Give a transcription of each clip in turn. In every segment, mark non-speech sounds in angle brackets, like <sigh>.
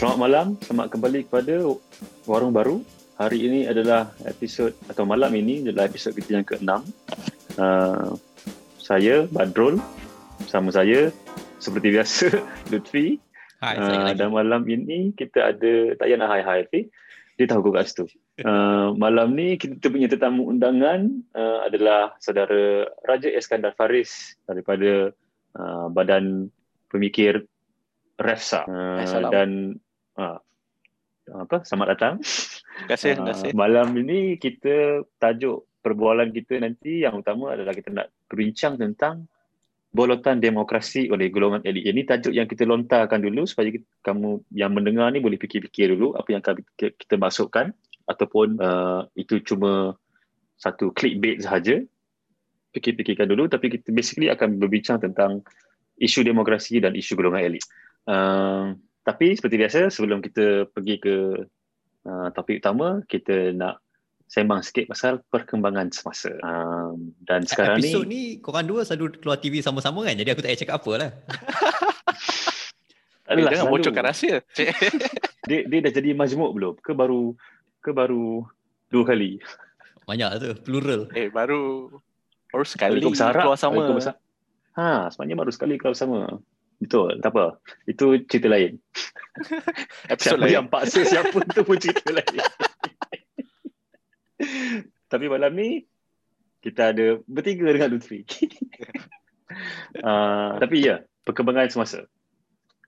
Selamat malam, selamat kembali kepada Warung Baru. Hari ini adalah episod atau malam ini adalah episod kita yang ke-6. Uh, saya Badrul sama saya seperti <laughs> biasa Lutfi. Hai, Uh, dan malam ini kita ada tak payah nak hai hai Lutfi. Dia tahu kau kat situ. Uh, malam ni kita punya tetamu undangan uh, adalah saudara Raja Iskandar Faris daripada uh, Badan Pemikir REFSA. Uh, dan uh, apa? Selamat datang. Terima kasih, terima kasih. Uh, malam ini kita tajuk perbualan kita nanti yang utama adalah kita nak berbincang tentang bolotan demokrasi oleh golongan elit. Ini tajuk yang kita lontarkan dulu supaya kita, kamu yang mendengar ni boleh fikir-fikir dulu apa yang kami- kita, kita masukkan ataupun uh, itu cuma satu clickbait sahaja. Fikir-fikirkan dulu tapi kita basically akan berbincang tentang isu demokrasi dan isu golongan elit. Uh, tapi seperti biasa sebelum kita pergi ke uh, topik utama kita nak sembang sikit pasal perkembangan semasa. Um, dan sekarang Episod ni, ni korang dua selalu keluar TV sama-sama kan Jadi aku tak payah cakap apa lah Eh, adalah jangan selalu. bocorkan rahsia. <laughs> Dia, dia dah jadi majmuk belum? Ke baru ke baru dua kali? Banyak tu plural eh, baru baru sekali keluar sama. Ha, sebenarnya baru sekali keluar sama. Betul, tak apa. Itu cerita lain. <laughs> Episod Siapa lain. yang paksa siapa <laughs> tu pun cerita lain. <laughs> Tapi malam ni kita ada bertiga dengan Lutfi. uh, tapi ya, perkembangan semasa.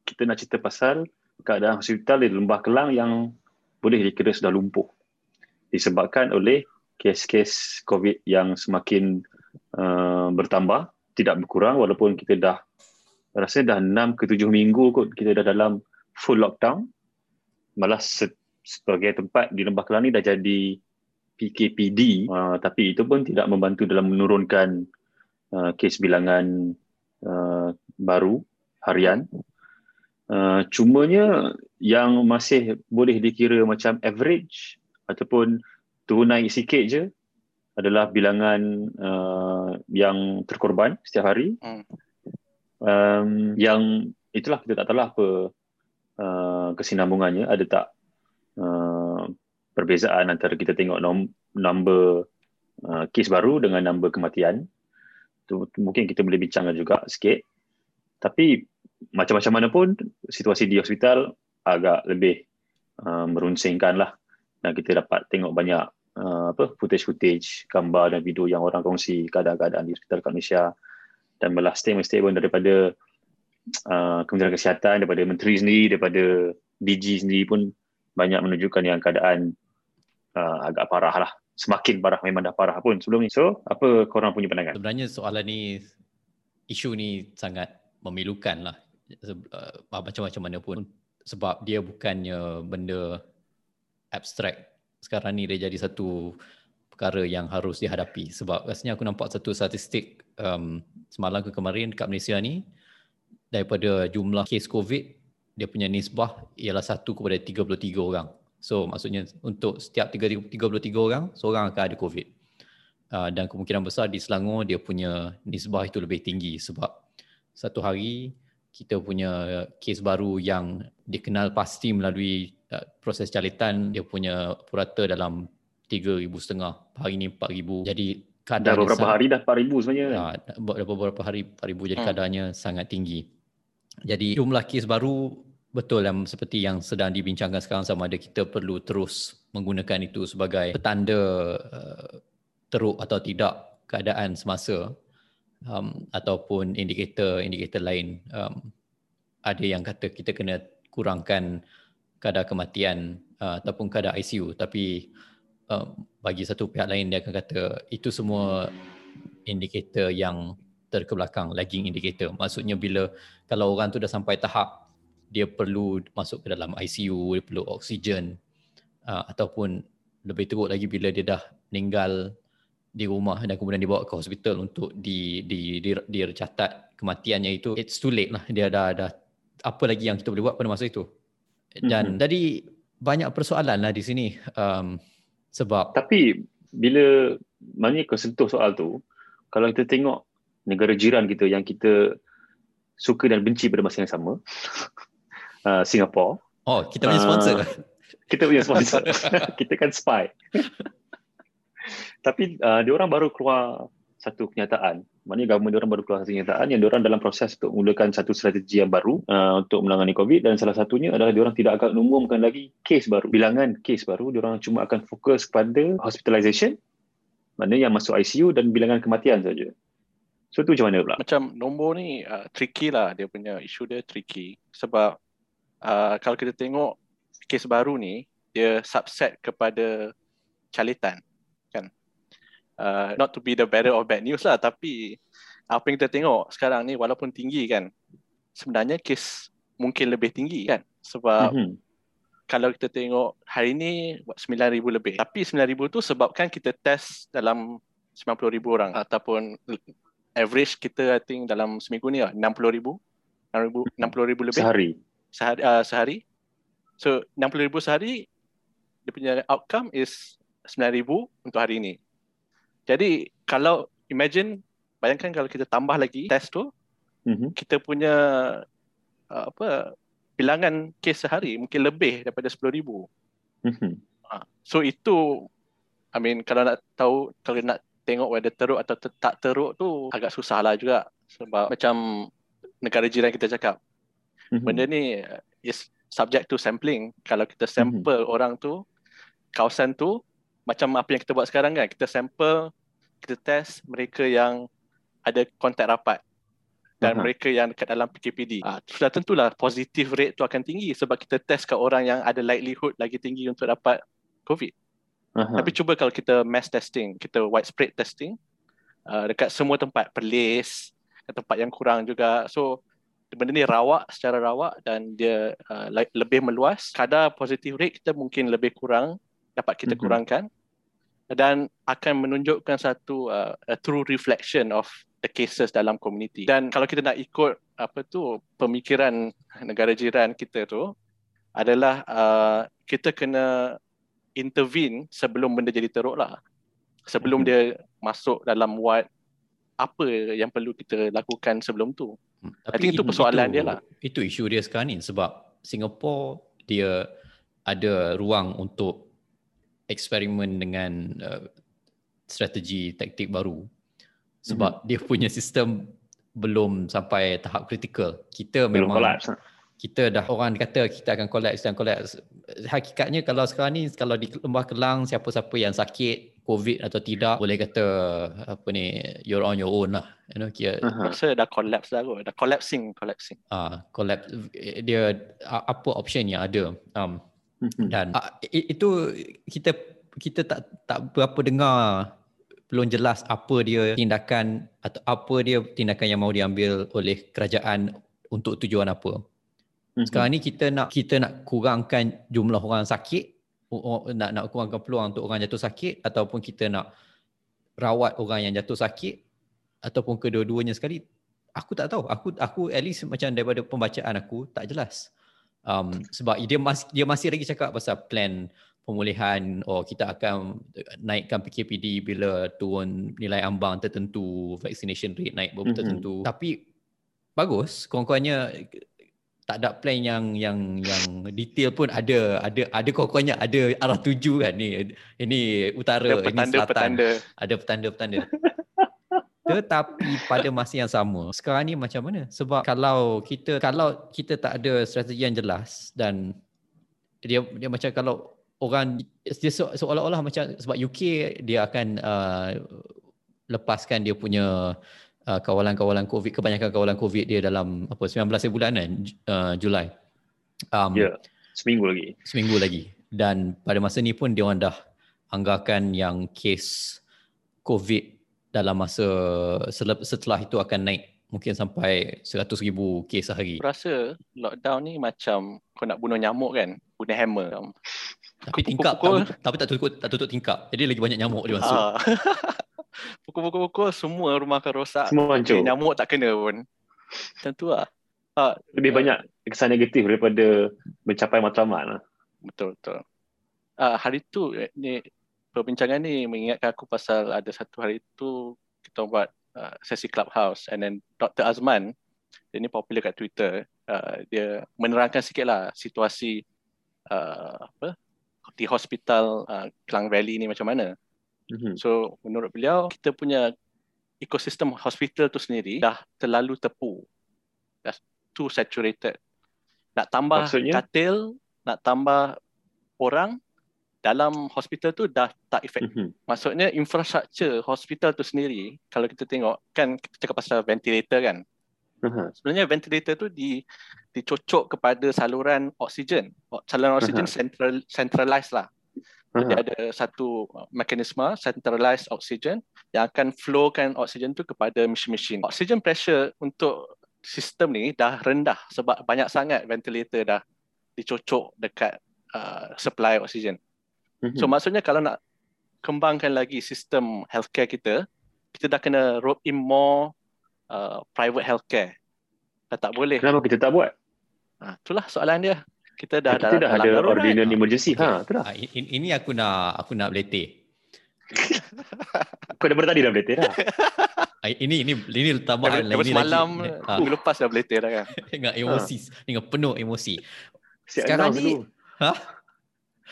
Kita nak cerita pasal keadaan hospital di Lembah Kelang yang boleh dikira sudah lumpuh. Disebabkan oleh kes-kes COVID yang semakin uh, bertambah, tidak berkurang walaupun kita dah rasa dah 6 ke 7 minggu kot kita dah dalam full lockdown. Malah se- sebagai tempat di Lembah Kelang ni dah jadi PKPD uh, tapi itu pun tidak membantu dalam menurunkan uh, kes bilangan uh, baru harian. Uh, cumanya yang masih boleh dikira macam average ataupun turun naik sikit je adalah bilangan uh, yang terkorban setiap hari. Hmm. Um, yang itulah kita tak tahulah apa uh, kesinambungannya. Ada tak uh, perbezaan antara kita tengok nom- number uh, kes baru dengan number kematian? Tu, tu mungkin kita boleh bincangkan juga sikit. Tapi macam-macam mana pun situasi di hospital agak lebih uh, merunsingkan lah. Dan kita dapat tengok banyak uh, apa footage-footage gambar dan video yang orang kongsi keadaan-keadaan di hospital kat Malaysia dan malah statement-statement daripada uh, Kementerian Kesihatan, daripada Menteri sendiri, daripada DG sendiri pun banyak menunjukkan yang keadaan uh, agak parah lah. Semakin parah, memang dah parah pun sebelum ni. So, apa korang punya pandangan? Sebenarnya soalan ni Isu ni sangat memilukan lah uh, Macam-macam mana pun Sebab dia bukannya benda abstrak Sekarang ni dia jadi satu perkara yang harus dihadapi Sebab rasanya aku nampak satu statistik um, Semalam ke kemarin dekat Malaysia ni Daripada jumlah kes COVID Dia punya nisbah ialah satu kepada 33 orang. So maksudnya untuk setiap 33 orang Seorang akan ada COVID. Uh, dan kemungkinan besar di Selangor dia punya nisbah itu lebih tinggi sebab satu hari kita punya kes baru yang dikenal pasti melalui uh, proses calitan dia punya purata dalam 3,500 hari ni 4,000 jadi Dah kadar beberapa hari dah 4,000 sebenarnya kan? Ah, dah beberapa hari 4,000 jadi Hmm. kadarnya sangat tinggi. Jadi jumlah kes baru betul yang seperti yang sedang dibincangkan sekarang sama ada kita perlu terus menggunakan itu sebagai petanda uh, teruk atau tidak keadaan semasa um, ataupun indikator-indikator lain. Um, ada yang kata kita kena kurangkan kadar kematian uh, ataupun kadar ICU tapi uh, bagi satu pihak lain dia akan kata itu semua indikator yang terkebelakang lagging indicator. Maksudnya bila kalau orang tu dah sampai tahap dia perlu masuk ke dalam ICU dia perlu oksigen uh, ataupun lebih teruk lagi bila dia dah meninggal di rumah dan kemudian dibawa ke hospital untuk di di di, dicatat kematiannya itu it's too late lah. Dia dah dah apa lagi yang kita boleh buat pada masa itu? Dan Mhm. jadi banyak persoalan lah di sini. Um, sebab Tapi bila maknanya kau sentuh soal tu, kalau kita tengok negara jiran kita yang kita suka dan benci pada masa yang sama, <laughs> uh, Singapore, Oh, kita punya Ah. sponsor. Kita punya sponsor. <laughs> kita kan spy. <laughs> Tapi uh, diorang baru keluar satu kenyataan. Maknanya government diorang baru keluar kenyataan yang diorang dalam proses untuk mulakan satu strategi yang baru uh, untuk menangani COVID dan salah satunya adalah diorang tidak akan umumkan lagi kes baru. Bilangan kes baru, diorang cuma akan fokus kepada hospitalization, maknanya yang masuk ICU dan bilangan kematian saja. So tu macam mana pula? Macam nombor ni uh, tricky lah dia punya isu dia tricky sebab uh, kalau kita tengok kes baru ni dia subset kepada calitan. Uh, not to be the bearer of bad news lah tapi apa yang kita tengok sekarang ni walaupun tinggi kan sebenarnya kes mungkin lebih tinggi kan sebab Mhm. kalau kita tengok hari ni buat 9,000 lebih. Tapi 9,000 tu sebabkan kita test dalam 90,000 orang ataupun average kita I think dalam seminggu ni lah 60,000 60,000 60,000 lebih Sehari. sehari, uh, sehari. So 60,000 sehari dia punya outcome is 9,000 untuk hari ini. Jadi kalau imagine bayangkan kalau kita tambah lagi test tu Mhm. kita punya uh, apa bilangan kes sehari mungkin lebih daripada 10,000. Mhm. Ha. So itu I mean kalau nak tahu kalau nak tengok whether teruk atau ter- tak teruk tu agak susah lah juga sebab macam negara jiran kita cakap Mhm. benda ni uh, is subject to sampling. Kalau kita sample orang tu kawasan tu macam apa yang kita buat sekarang kan kita sample kita test mereka yang ada kontak rapat dan Aha. mereka yang dekat dalam PKPD. Ah, sudah tentulah positive rate tu akan tinggi sebab kita test kat orang yang ada likelihood lagi tinggi untuk dapat COVID. Aha. Tapi cuba kalau kita mass testing, kita widespread testing uh, dekat semua tempat, Perlis, tempat yang kurang juga. So benda ni rawak secara rawak dan dia uh, lebih meluas. Kadar positive rate kita mungkin lebih kurang dapat kita Mhm. kurangkan dan akan menunjukkan satu uh, a true reflection of the cases dalam community. Dan kalau kita nak ikut apa tu pemikiran negara jiran kita tu adalah uh, kita kena intervene sebelum benda jadi teruk lah. Sebelum Mhm. dia masuk dalam ward apa yang perlu kita lakukan sebelum tu. Hmm, I think itu persoalan dia lah. Itu isu dia sekarang ni sebab Singapore dia ada ruang untuk eksperimen dengan uh, strategi taktik baru sebab dia punya sistem belum sampai tahap kritikal. Kita Belum memang collapse. kita dah orang kata kita akan collapse dan collapse. Hakikatnya kalau sekarang ni kalau di Lembah Kelang siapa-siapa yang sakit COVID atau tidak boleh kata apa ni you're on your own lah. You know kira. Rasa dah collapse dah kot. Dah collapsing, collapsing. ah collapse dia apa option yang ada. Um, Mhm. Dan uh, itu kita kita tak tak berapa dengar belum jelas apa dia tindakan atau apa dia tindakan yang mau diambil oleh kerajaan untuk tujuan apa. Mhm. Sekarang ni kita nak kita nak kurangkan jumlah orang sakit, nak nak kurangkan peluang untuk orang jatuh sakit ataupun kita nak rawat orang yang jatuh sakit ataupun kedua-duanya sekali. Aku tak tahu. Aku aku at least macam daripada pembacaan aku tak jelas. Um, sebab dia masih dia masih lagi cakap pasal plan pemulihan oh kita akan naikkan PKPD bila turun nilai ambang tertentu vaccination rate naik berapa Mhm. tertentu tapi bagus kurang-kurangnya tak ada plan yang yang yang detail pun ada ada ada kurang-kurangnya ada arah tuju kan ni ini utara Ada ini selatan petanda-petanda. ada petanda-petanda <laughs> tetapi pada masa yang sama sekarang ni macam mana sebab kalau kita kalau kita tak ada strategi yang jelas dan dia dia macam kalau orang dia se- seolah-olah macam sebab UK dia akan uh, lepaskan dia punya uh, kawalan-kawalan COVID kebanyakan kawalan COVID dia dalam apa 19 bulan kan uh, Julai. Um, Ya, seminggu lagi. seminggu lagi dan pada masa ni pun dia orang dah anggarkan yang kes COVID dalam masa setelah itu akan naik mungkin sampai 100 ribu kes sehari. Aku rasa lockdown ni macam kau nak bunuh nyamuk kan, guna hammer. Tapi tingkap pukul- tak, tapi tak tutup tak tutup tingkap. Jadi lagi banyak nyamuk dia masuk. Ah. <laughs> Pukul-pukul semua rumah akan rosak. Semua hancur. nyamuk tak kena pun. Macam tu lah. Ah, Lebih banyak kesan negatif daripada mencapai matlamat lah. betul betul. Ah, hari tu eh, ni perbincangan ni mengingatkan aku pasal ada satu hari tu kita buat uh, sesi clubhouse and then Dr. Azman dia ni popular kat Twitter uh, dia menerangkan sikit lah situasi uh, apa di hospital uh, Klang Valley ni macam mana. Mhm. So menurut beliau kita punya ekosistem hospital tu sendiri dah terlalu tepu. Dah too saturated. Nak tambah Maksudnya? katil, nak tambah orang dalam hospital tu dah tak efektif. Mhm. Maksudnya infrastruktur hospital tu sendiri kalau kita tengok kan kita cakap pasal ventilator kan. Aha. Sebenarnya ventilator tu di dicocok kepada saluran oksigen. Saluran oksigen Aha. central centralized lah. Jadi Aha. ada satu uh, mekanisme centralized oxygen yang akan flowkan oksigen tu kepada mesin-mesin. Oxygen pressure untuk sistem ni dah rendah sebab banyak sangat ventilator dah dicocok dekat uh, supply oksigen. Mhm. So maksudnya kalau nak kembangkan lagi sistem healthcare kita, kita dah kena rope in more uh, private healthcare. Dah tak boleh. Kenapa kita tak buat? Ha, itulah soalan dia. Kita dah kita dah dalam ada darurat. ordinary Ah. emergency. Ha, tu dah. Ah, in- ini aku nak aku nak beletih. Kau daripada tadi dah beletih dah. Ah, Ini ini ini tambahan ini semalam, lagi. Ah, minggu lepas dah boleh lah kan. <laughs> dengan emosi, dengan penuh emosi. Sekarang ni-. Ha?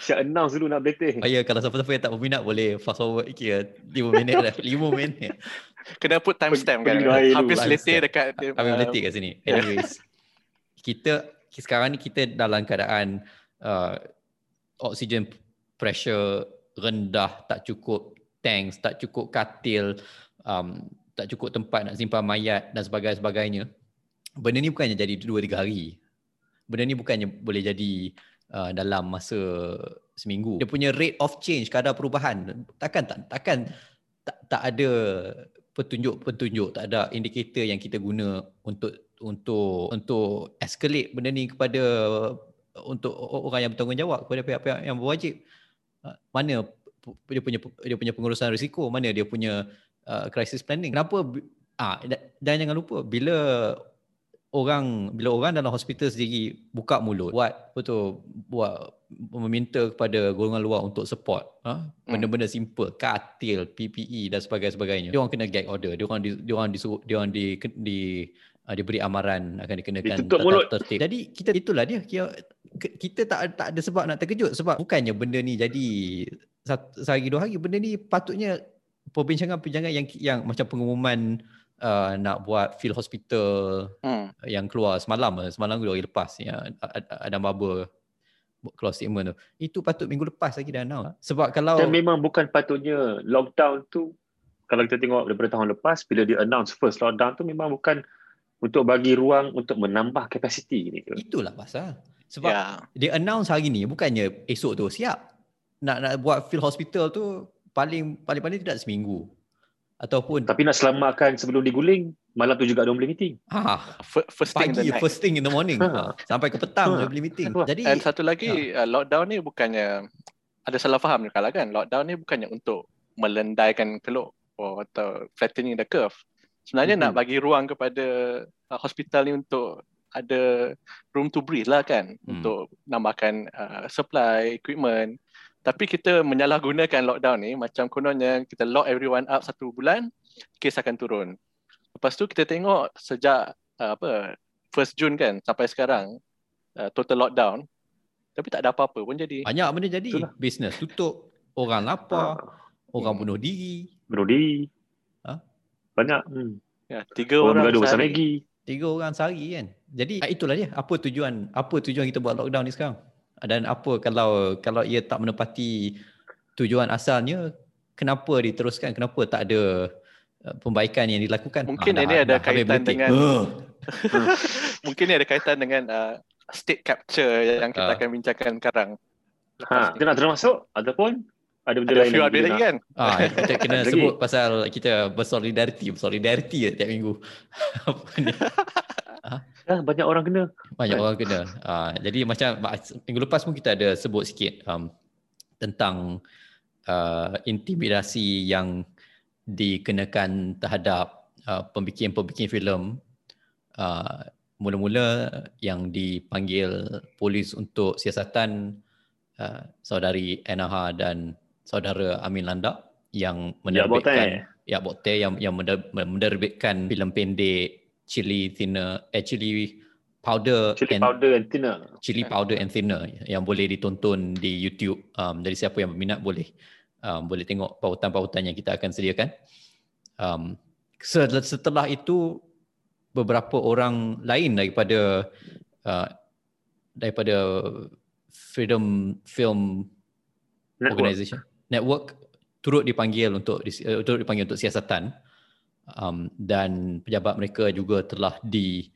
Siap announce dulu nak beletih. Oh ya, kalau siapa-siapa yang tak berminat boleh fast forward kira 5 minit dah. <laughs> 5 minit. Kena put timestamp kan. Habis letih dekat Kami uh, meletik kat sini. Anyways. kita sekarang ni kita dalam keadaan uh, oksigen pressure rendah, tak cukup tanks, tak cukup katil, um, tak cukup tempat nak simpan mayat dan sebagainya. Benda ni bukannya jadi 2-3 hari. Benda ni bukannya boleh jadi uh, dalam masa seminggu. Dia punya rate of change, kadar perubahan, takkan tak takkan tak, tak ada petunjuk-petunjuk, tak ada indikator yang kita guna untuk untuk untuk escalate benda ni kepada untuk orang yang bertanggungjawab kepada pihak-pihak yang berwajib. Uh, Mana dia punya dia punya pengurusan risiko, mana dia punya uh, crisis planning. Kenapa ah da- dan jangan lupa bila orang bila orang dalam hospital sendiri buka mulut buat. apa tu buat meminta kepada golongan luar untuk support ha? benda-benda simple katil PPE dan sebagainya dia orang kena gag order. Dia orang di, dia orang disuruh dia orang di, di uh, diberi amaran akan dikenakan Ditutup tata mulut. tertib. Jadi kita itulah dia. Kita tak tak ada sebab nak terkejut sebab bukannya benda ni jadi satu, sehari dua hari benda ni patutnya perbincangan-perbincangan yang yang macam pengumuman uh, nak buat field hospital hmm. yang keluar semalam lah, semalam dua hari lepas yang Adam Baba buat keluar statement tu. Itu patut minggu lepas lagi dah announce. Sebab kalau Dan memang bukan patutnya lockdown tu kalau kita tengok daripada tahun lepas bila dia announce first lockdown tu memang bukan untuk bagi ruang untuk menambah kapasiti ni itulah pasal. Sebab Ya. dia announce hari ni bukannya esok tu siap. Nak nak buat field hospital tu paling paling paling tidak seminggu. Ataupun Tapi nak selamatkan sebelum diguling malam tu juga ada boleh meeting. ah Fir- First thing in the pagi night. first thing in the morning. Ha. ha. Sampai ke petang Ha. dia beli meeting. Jadi And satu lagi uh, lockdown ni bukannya ada salah faham ni kalau kan lockdown ni bukannya untuk melendaikan keluk atau flattening the curve. Sebenarnya Mhm. nak bagi ruang kepada uh, hospital ni untuk ada room to breathe lah kan Hmm. untuk nambahkan uh, supply equipment. Tapi kita menyalahgunakan lockdown ni macam kononnya kita lock everyone up satu bulan, kes akan turun. Lepas tu kita tengok sejak uh, apa first June kan sampai sekarang uh, total lockdown tapi tak ada apa-apa pun jadi. banyak benda jadi. Itulah. Business tutup, orang lapar, Ha. orang bunuh diri, Bunuh diri. Ha? Banyak. Hmm. Ya, tiga Orang orang bergaduh pasal sehari. Maggi. Tiga orang sehari kan. Jadi ah, itulah dia. Apa tujuan apa tujuan kita buat lockdown ni sekarang? Dan apa kalau kalau ia tak menepati tujuan asalnya, kenapa diteruskan? Kenapa tak ada uh, pembaikan yang dilakukan? Mungkin Ah, ini dah- ada dah kaitan berletik. dengan- Huh. <laughs> Mungkin ni ada kaitan dengan uh, state capture yang kita Ah. akan bincangkan sekarang. Ha, kita nak termasuk ataupun ada benda Ada lain few kita lagi kan? Ah, kita kena <laughs> sebut pasal kita bersolidariti, bersolidariti tiap minggu. <laughs> Apa ni? Ah, banyak orang kena. Banyak orang kena. Uh, jadi macam minggu lepas pun kita ada sebut sikit um, tentang uh, intimidasi yang dikenakan terhadap uh, pembikin-pembikin filem. Uh, mula-mula yang dipanggil polis untuk siasatan uh, saudari Anaha dan saudara Amin Landak yang Ya, menerbitkan ya Bokte yang yang mener- menerbitkan filem pendek Chili Thinner eh Chili powder Chili and powder and thinner. chili powder and thinner yang boleh ditonton di YouTube. Um, dari siapa yang berminat boleh um, boleh tengok pautan-pautan yang kita akan sediakan. Um, setelah, itu beberapa orang lain daripada uh, daripada Freedom Film Network. Organisation Network turut dipanggil untuk uh, turut dipanggil untuk siasatan um, dan pejabat mereka juga telah di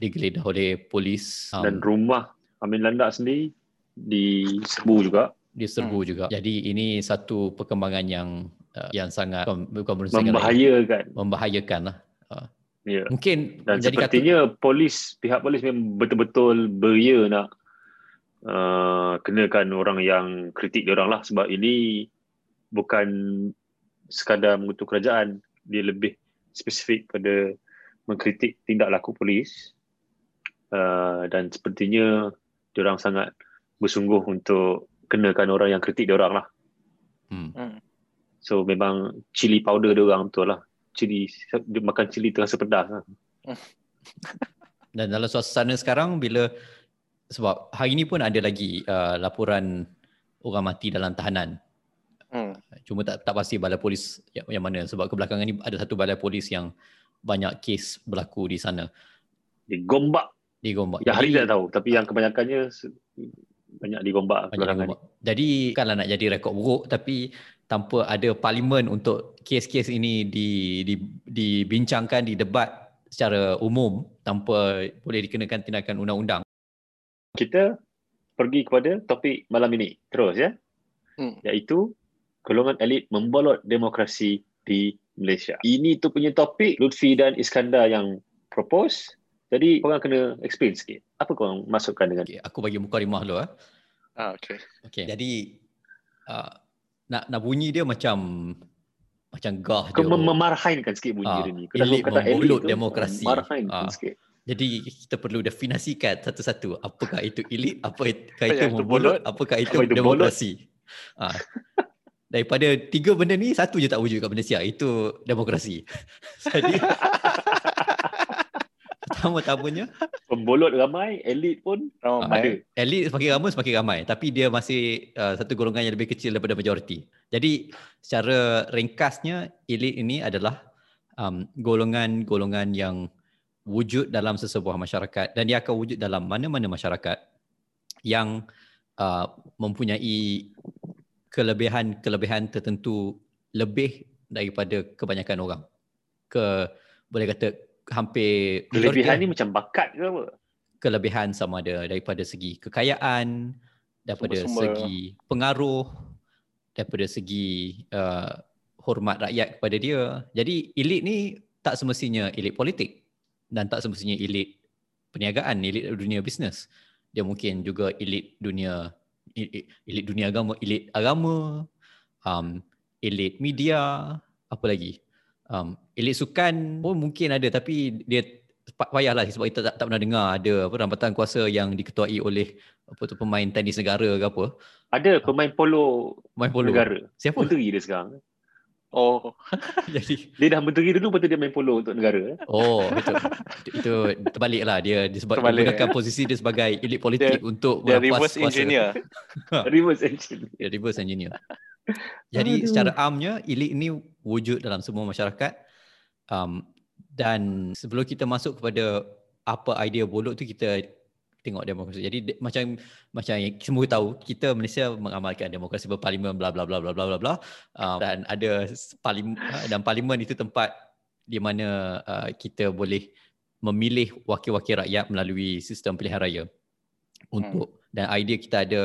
digeledah oleh polis um, Dan rumah Amin Landak sendiri diserbu juga. diserbu juga. Jadi ini satu perkembangan yang uh, yang sangat bukan, lagi, Membahayakan. membahayakan lah. Uh, Ya. mungkin Dan jadi kata sepertinya polis, pihak polis memang betul-betul beria nak uh, kenakan orang yang kritik dia orang lah sebab ini bukan sekadar mengutuk kerajaan, dia lebih spesifik pada mengkritik tindak laku polis uh, dan sepertinya dia orang sangat bersungguh untuk kenakan orang yang kritik dia orang lah. hmm, Hmm. So memang cili powder dia orang betul lah. Cili, dia makan cili terasa pedas lah. <laughs> dan dalam suasana sekarang bila sebab hari ini pun ada lagi uh, laporan orang mati dalam tahanan. Hmm. Cuma tak tak pasti balai polis yang, yang mana sebab kebelakangan ni ada satu balai polis yang banyak kes berlaku di sana Digombak di Gombak. Yang hari Jadi- tak tahu tapi yang kebanyakannya banyak digombak banyak belakangan ni. Gombak. Jadi kalau nak jadi rekod buruk tapi tanpa ada parlimen untuk kes-kes ini di, di, dibincangkan, didebat secara umum tanpa boleh dikenakan tindakan undang-undang. Kita pergi kepada topik malam ini terus ya. Hmm. Iaitu golongan elit membolot demokrasi di Malaysia. Ini tu punya topik Lutfi dan Iskandar yang propose. Jadi korang kena explain sikit. Apa korang masukkan dengan Okay, aku bagi muka rimah dulu. Eh. Ah, okay. Okay. Jadi uh, nak nak bunyi dia macam macam gah Kau je. mem- memarahinkan sikit bunyi Ah, dia ni. Kau dah elit kata demokrasi. Memarahinkan Ah. sikit. Jadi kita perlu definisikan satu-satu apakah itu elit, apakah <laughs> Apa itu membolot, bolot? apakah itu Apa itu demokrasi. Ha. <laughs> Daripada tiga benda ni satu je tak wujud kat Malaysia, itu demokrasi. <laughs> Jadi <laughs> pertama-tamanya Pembolot ramai, elit pun Ramai. ada. elit semakin ramai semakin ramai tapi dia masih uh, satu golongan yang lebih kecil daripada majoriti. Jadi secara ringkasnya elit ini adalah um, golongan-golongan yang wujud dalam sesebuah masyarakat dan dia akan wujud dalam mana-mana masyarakat yang uh, mempunyai kelebihan-kelebihan tertentu lebih daripada kebanyakan orang. Ke boleh kata hampir Kelebihan ni macam bakat ke apa? kelebihan sama ada daripada segi kekayaan, daripada Sumber-sumber. segi pengaruh, daripada segi uh, hormat rakyat kepada dia. Jadi elit ni tak semestinya elit politik dan tak semestinya elit perniagaan, elit dunia bisnes. Dia mungkin juga elit dunia elit, dunia agama, elit agama, um, elit media, apa lagi? Um, elit sukan pun mungkin ada tapi dia pa- payahlah sebab kita tak, tak pernah dengar ada apa rambatan kuasa yang diketuai oleh apa tu pemain tenis negara ke apa. Ada pemain polo Main polo. negara. Siapa? Menteri dia sekarang. Oh, <laughs> Jadi Dia dah menteri dulu lepas tu dia main polo untuk negara. eh. oh itu itu terbalik lah dia disebab dia Terbalik, gunakan ya. posisi dia sebagai elit politik untuk <laughs> dia reverse kuasa. engineer. Reverse engine. Dia reverse engineer. Jadi Aduh. secara amnya elit ini wujud dalam semua masyarakat um, dan sebelum kita masuk kepada apa idea bolot tu kita tengok demokrasi. Jadi de- macam macam semua tahu kita Malaysia mengamalkan demokrasi berparlimen bla bla bla bla bla bla bla. Um, dan ada parlimen dan parlimen itu tempat di mana uh, kita boleh memilih wakil-wakil rakyat melalui sistem pilihan raya. Untuk dan idea kita ada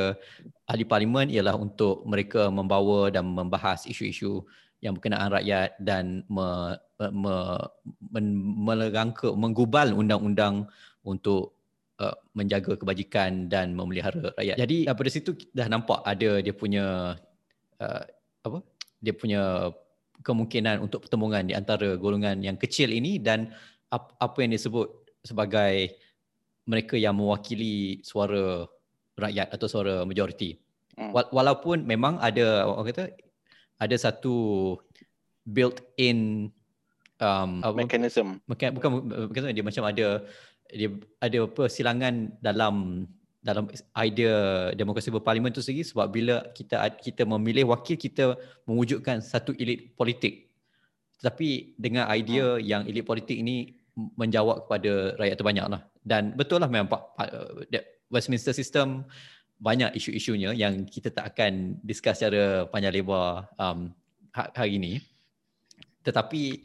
ahli parlimen ialah untuk mereka membawa dan membahas isu-isu yang berkenaan rakyat dan me, me, me, merangka menggubal undang-undang untuk uh, menjaga kebajikan dan memelihara rakyat. Jadi daripada situ dah nampak ada dia punya uh, apa? Dia punya kemungkinan untuk pertemuan di antara golongan yang kecil ini dan ap, apa yang disebut sebagai mereka yang mewakili suara rakyat atau suara majoriti. Hmm. Wa- Walaupun memang ada orang kata ada satu built-in um, apa, Mechanism. bukan bukan dia macam ada dia ada apa silangan dalam dalam idea demokrasi berparlimen tu sendiri sebab bila kita kita memilih wakil kita mewujudkan satu elit politik. Tetapi dengan idea hmm. yang elit politik ini menjawab kepada rakyat terbanyak lah dan betul lah memang Westminster system banyak isu-isunya yang kita tak akan discuss secara panjang lebar um, ha-, hari ini. Tetapi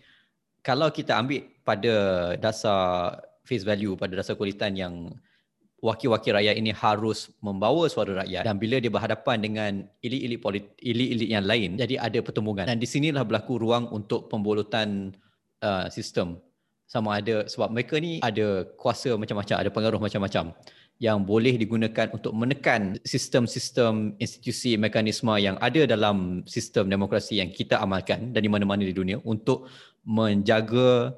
kalau kita ambil pada dasar face value pada dasar kualitan yang wakil-wakil rakyat ini harus membawa suara rakyat. Dan bila dia berhadapan dengan elit-elit politik elit-elit yang lain jadi ada pertembungan. Dan di sinilah berlaku ruang untuk pembolotan uh, sistem. Sama ada sebab mereka ni ada kuasa macam-macam ada pengaruh macam-macam yang boleh digunakan untuk menekan sistem-sistem institusi mekanisme yang ada dalam sistem demokrasi yang kita amalkan dan di mana-mana di dunia untuk menjaga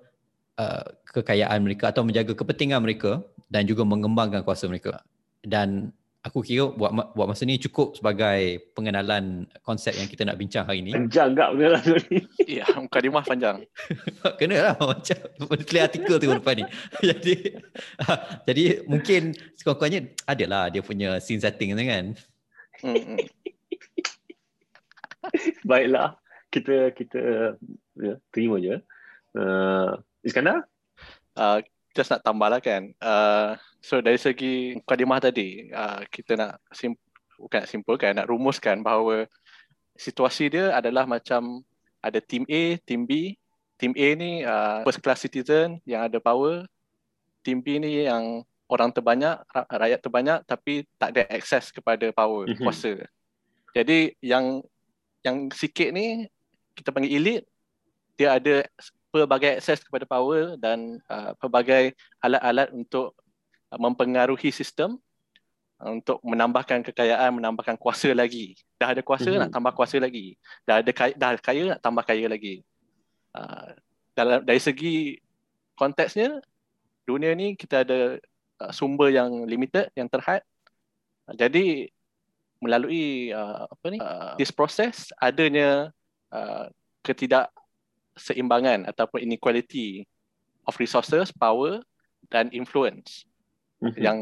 uh, kekayaan mereka atau menjaga kepentingan mereka dan juga mengembangkan kuasa mereka. Dan aku kira buat buat masa ni cukup sebagai pengenalan konsep yang kita nak bincang hari ni. Panjang tak pengenalan ni? <laughs> Ya, muka di panjang. <laughs> Kena lah <laughs> macam tulis artikel tu depan ni. jadi jadi mungkin sekurang-kurangnya adalah dia punya scene setting tu kan. Hmm, hmm. Baiklah, kita kita ya, terima je. Uh, Iskandar? Uh, just nak tambah lah kan. Uh, so dari segi mukadimah tadi, uh, kita nak sim- bukan nak simpulkan, nak rumuskan bahawa situasi dia adalah macam ada team A, team B. Team A ni uh, first class citizen yang ada power. Team B ni yang orang terbanyak, rakyat terbanyak tapi tak ada akses kepada power, mm-hmm. kuasa. Jadi yang yang sikit ni kita panggil elite, dia ada pelbagai akses kepada power dan uh, pelbagai alat-alat untuk uh, mempengaruhi sistem uh, untuk menambahkan kekayaan, menambahkan kuasa lagi. Dah ada kuasa mm-hmm. nak tambah kuasa lagi. Dah ada kaya, dah kaya nak tambah kaya lagi. Uh, dalam dari segi konteksnya dunia ni kita ada uh, sumber yang limited, yang terhad. Uh, jadi melalui uh, apa ni? Uh, this process adanya uh, ketidak seimbangan ataupun inequality of resources, power dan influence mm-hmm. yang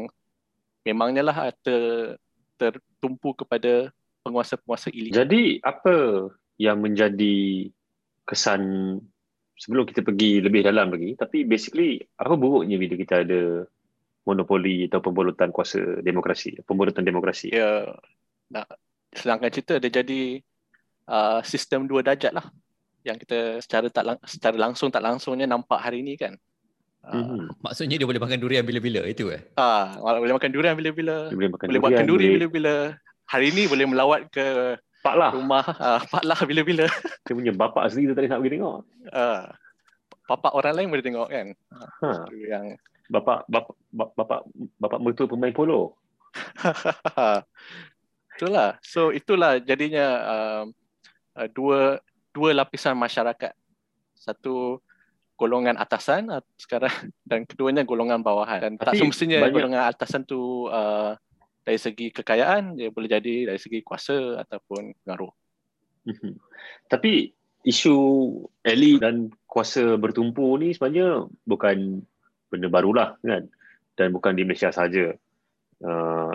memangnya lah ter, tertumpu kepada penguasa-penguasa elit. Jadi apa yang menjadi kesan sebelum kita pergi lebih dalam lagi tapi basically apa buruknya bila kita ada monopoli atau pembulutan kuasa demokrasi, pembulutan demokrasi? Ya, nak sedangkan cerita dia jadi uh, sistem dua darjat lah yang kita secara tak lang- secara langsung tak langsungnya nampak hari ini kan. Mm-hmm. Maksudnya dia boleh makan durian bila-bila itu eh? Ah, boleh makan durian bila-bila. Dia boleh makan boleh durian. buat kenduri boleh... bila-bila. Hari ini boleh melawat ke Pak lah. rumah uh, <laughs> Pak lah bila-bila. Dia punya bapak sendiri tu tadi nak pergi tengok. Uh, bapak orang lain boleh tengok kan. Ha. Yang bapak bapak bapak bapak mertua pemain polo. <laughs> itulah. So itulah jadinya uh, uh, dua dua lapisan masyarakat. Satu golongan atasan sekarang <laughs> dan keduanya golongan bawahan. Dan Tapi tak semestinya banyak... golongan atasan tu uh, dari segi kekayaan dia boleh jadi dari segi kuasa ataupun pengaruh. Mhm. Tapi isu elit dan kuasa bertumpu ni sebenarnya bukan benda barulah kan dan bukan di Malaysia saja. Uh,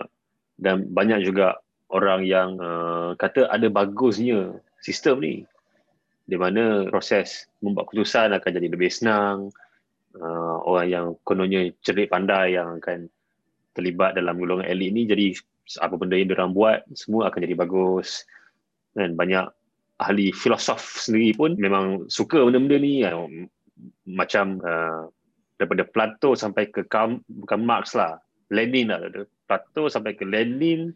dan banyak juga orang yang uh, kata ada bagusnya sistem ni di mana proses membuat keputusan akan jadi lebih senang. Uh, orang yang kononnya cerdik pandai yang akan terlibat dalam golongan elit ni jadi apa benda yang diorang buat semua akan jadi bagus. Dan banyak ahli filosof sendiri pun memang suka benda-benda ni ya. macam uh, daripada Plato sampai ke Karl, bukan Marx lah, Lenin lah. Plato sampai ke Lenin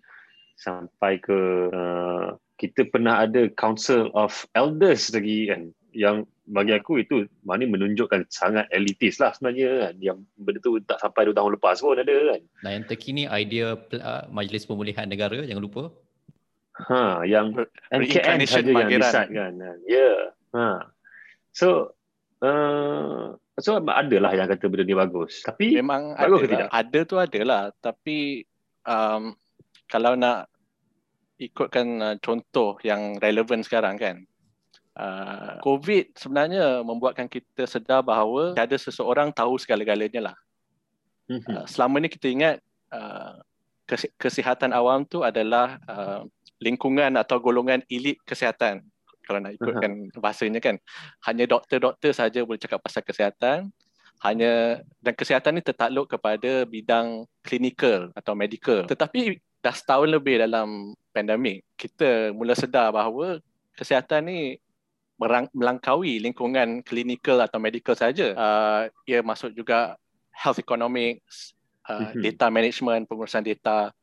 sampai ke uh, kita pernah ada council of elders lagi kan. Yang bagi aku itu mana menunjukkan sangat elitis lah sebenarnya kan. Yang benda tu tak sampai 2 tahun lepas pun ada kan. Dan yang terkini idea uh, Majlis Pemulihan Negara jangan lupa. Ha yang MKN saja yang decide kan ya yeah. ha. So uh, so adalah yang kata benda ni bagus. Tapi memang bagus ada lah. ada tu adalah. Tapi um, kalau nak ikutkan uh, contoh yang relevan sekarang kan uh, COVID sebenarnya membuatkan kita sedar bahawa ada seseorang tahu segala-galanya lah. Mhm. Uh, selama ni kita ingat uh, kesihatan awam tu adalah uh, lingkungan atau golongan elit kesihatan. Kalau nak ikutkan bahasanya kan. Hanya doktor-doktor saja boleh cakap pasal kesihatan. Hanya dan kesihatan ni tertakluk kepada bidang klinikal atau medical. Tetapi dah setahun lebih dalam pandemik, kita mula sedar bahawa kesihatan ni merang, melangkaui lingkungan klinikal atau medical saja. Uh, ia masuk juga health economics, uh, data management, pengurusan data,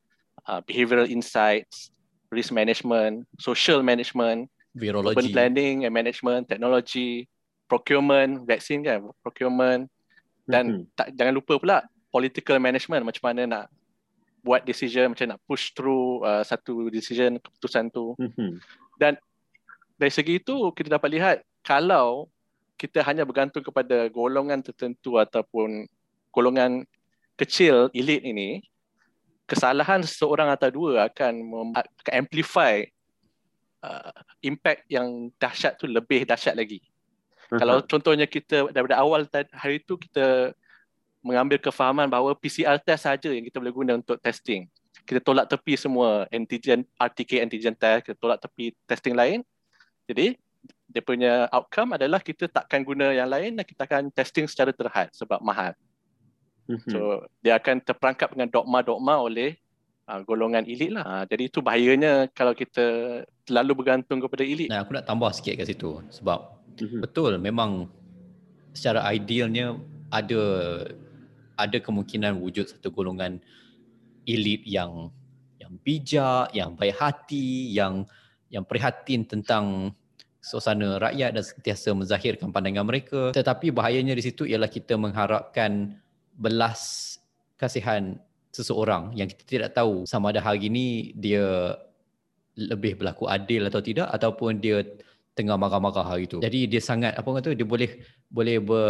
uh, behavioral insights, risk management, social management, urban Virologi. planning and management, technology, procurement, vaksin kan, procurement dan Mhm. tak, jangan lupa pula political management macam mana nak buat decision macam nak push through uh, satu decision keputusan tu. Mhm. dari segi itu kita dapat lihat kalau kita hanya bergantung kepada golongan tertentu ataupun golongan kecil elit ini kesalahan seseorang atau dua akan, mem- akan amplify uh, impact yang dahsyat tu lebih dahsyat lagi. Kalau contohnya kita daripada awal hari itu kita mengambil kefahaman bahawa PCR test saja yang kita boleh guna untuk testing. Kita tolak tepi semua antigen RTK antigen test, kita tolak tepi testing lain. Jadi dia punya outcome adalah kita takkan guna yang lain dan kita akan testing secara terhad sebab mahal. Mhm. So dia akan terperangkap dengan dogma-dogma oleh uh, golongan elit lah. Uh, jadi itu bahayanya kalau kita terlalu bergantung kepada elit. Nah, aku nak tambah sikit kat situ sebab Mhm. betul memang secara idealnya ada ada kemungkinan wujud satu golongan elit yang yang bijak, yang baik hati, yang yang prihatin tentang suasana rakyat dan sentiasa menzahirkan pandangan mereka. Tetapi bahayanya di situ ialah kita mengharapkan belas kasihan seseorang yang kita tidak tahu sama ada hari ini dia lebih berlaku adil atau tidak ataupun dia tengah marah-marah hari itu. Jadi dia sangat apa kata dia boleh boleh ber,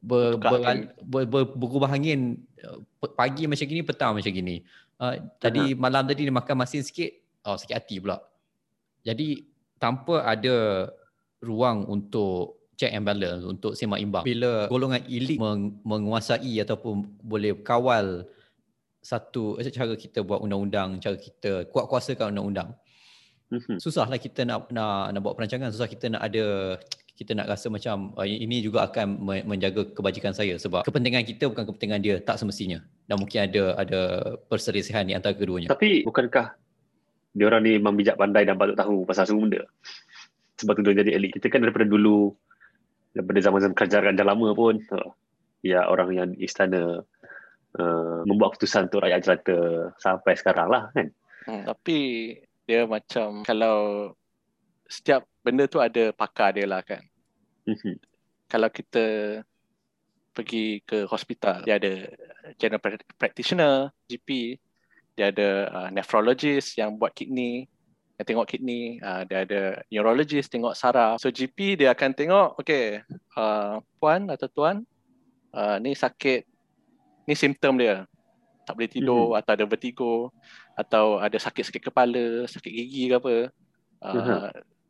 ber, ber, ber, ber, berubah angin uh, pagi macam gini petang macam gini. Uh, tadi malam tadi dia makan masin sikit oh sakit hati pula. Jadi tanpa ada ruang untuk check and balance untuk semak imbang. Bila golongan elit meng, menguasai ataupun boleh kawal satu eh, cara kita buat undang-undang, cara kita kuat kuasakan undang-undang. Mhm. Susahlah kita nak nak nak buat perancangan, susah kita nak ada <tsk> kita nak rasa macam uh, ini juga akan me- menjaga kebajikan saya sebab kepentingan kita bukan kepentingan dia tak semestinya dan mungkin ada ada perselisihan di antara keduanya. Tapi bukankah dia orang ni memang bijak pandai dan patut tahu pasal semua benda? Sebab tu dia jadi elit. Kita kan daripada dulu, daripada zaman-zaman kerajaan dah lama pun, ya orang yang di istana uh, membuat keputusan untuk rakyat jelata sampai sekarang lah kan. Hmm, tapi dia macam kalau setiap benda tu ada pakar dia lah kan. Mhm. Kalau kita pergi ke hospital, dia ada general prac- practitioner, GP, dia ada uh, nephrologist yang buat kidney, yang tengok kidney, uh, dia ada neurologist tengok saraf. So GP dia akan tengok, okay, uh, puan atau tuan, uh, ni sakit, ni simptom dia. Tak boleh tidur atau ada vertigo atau ada sakit-sakit kepala, sakit gigi ke apa. Uh, Mhm.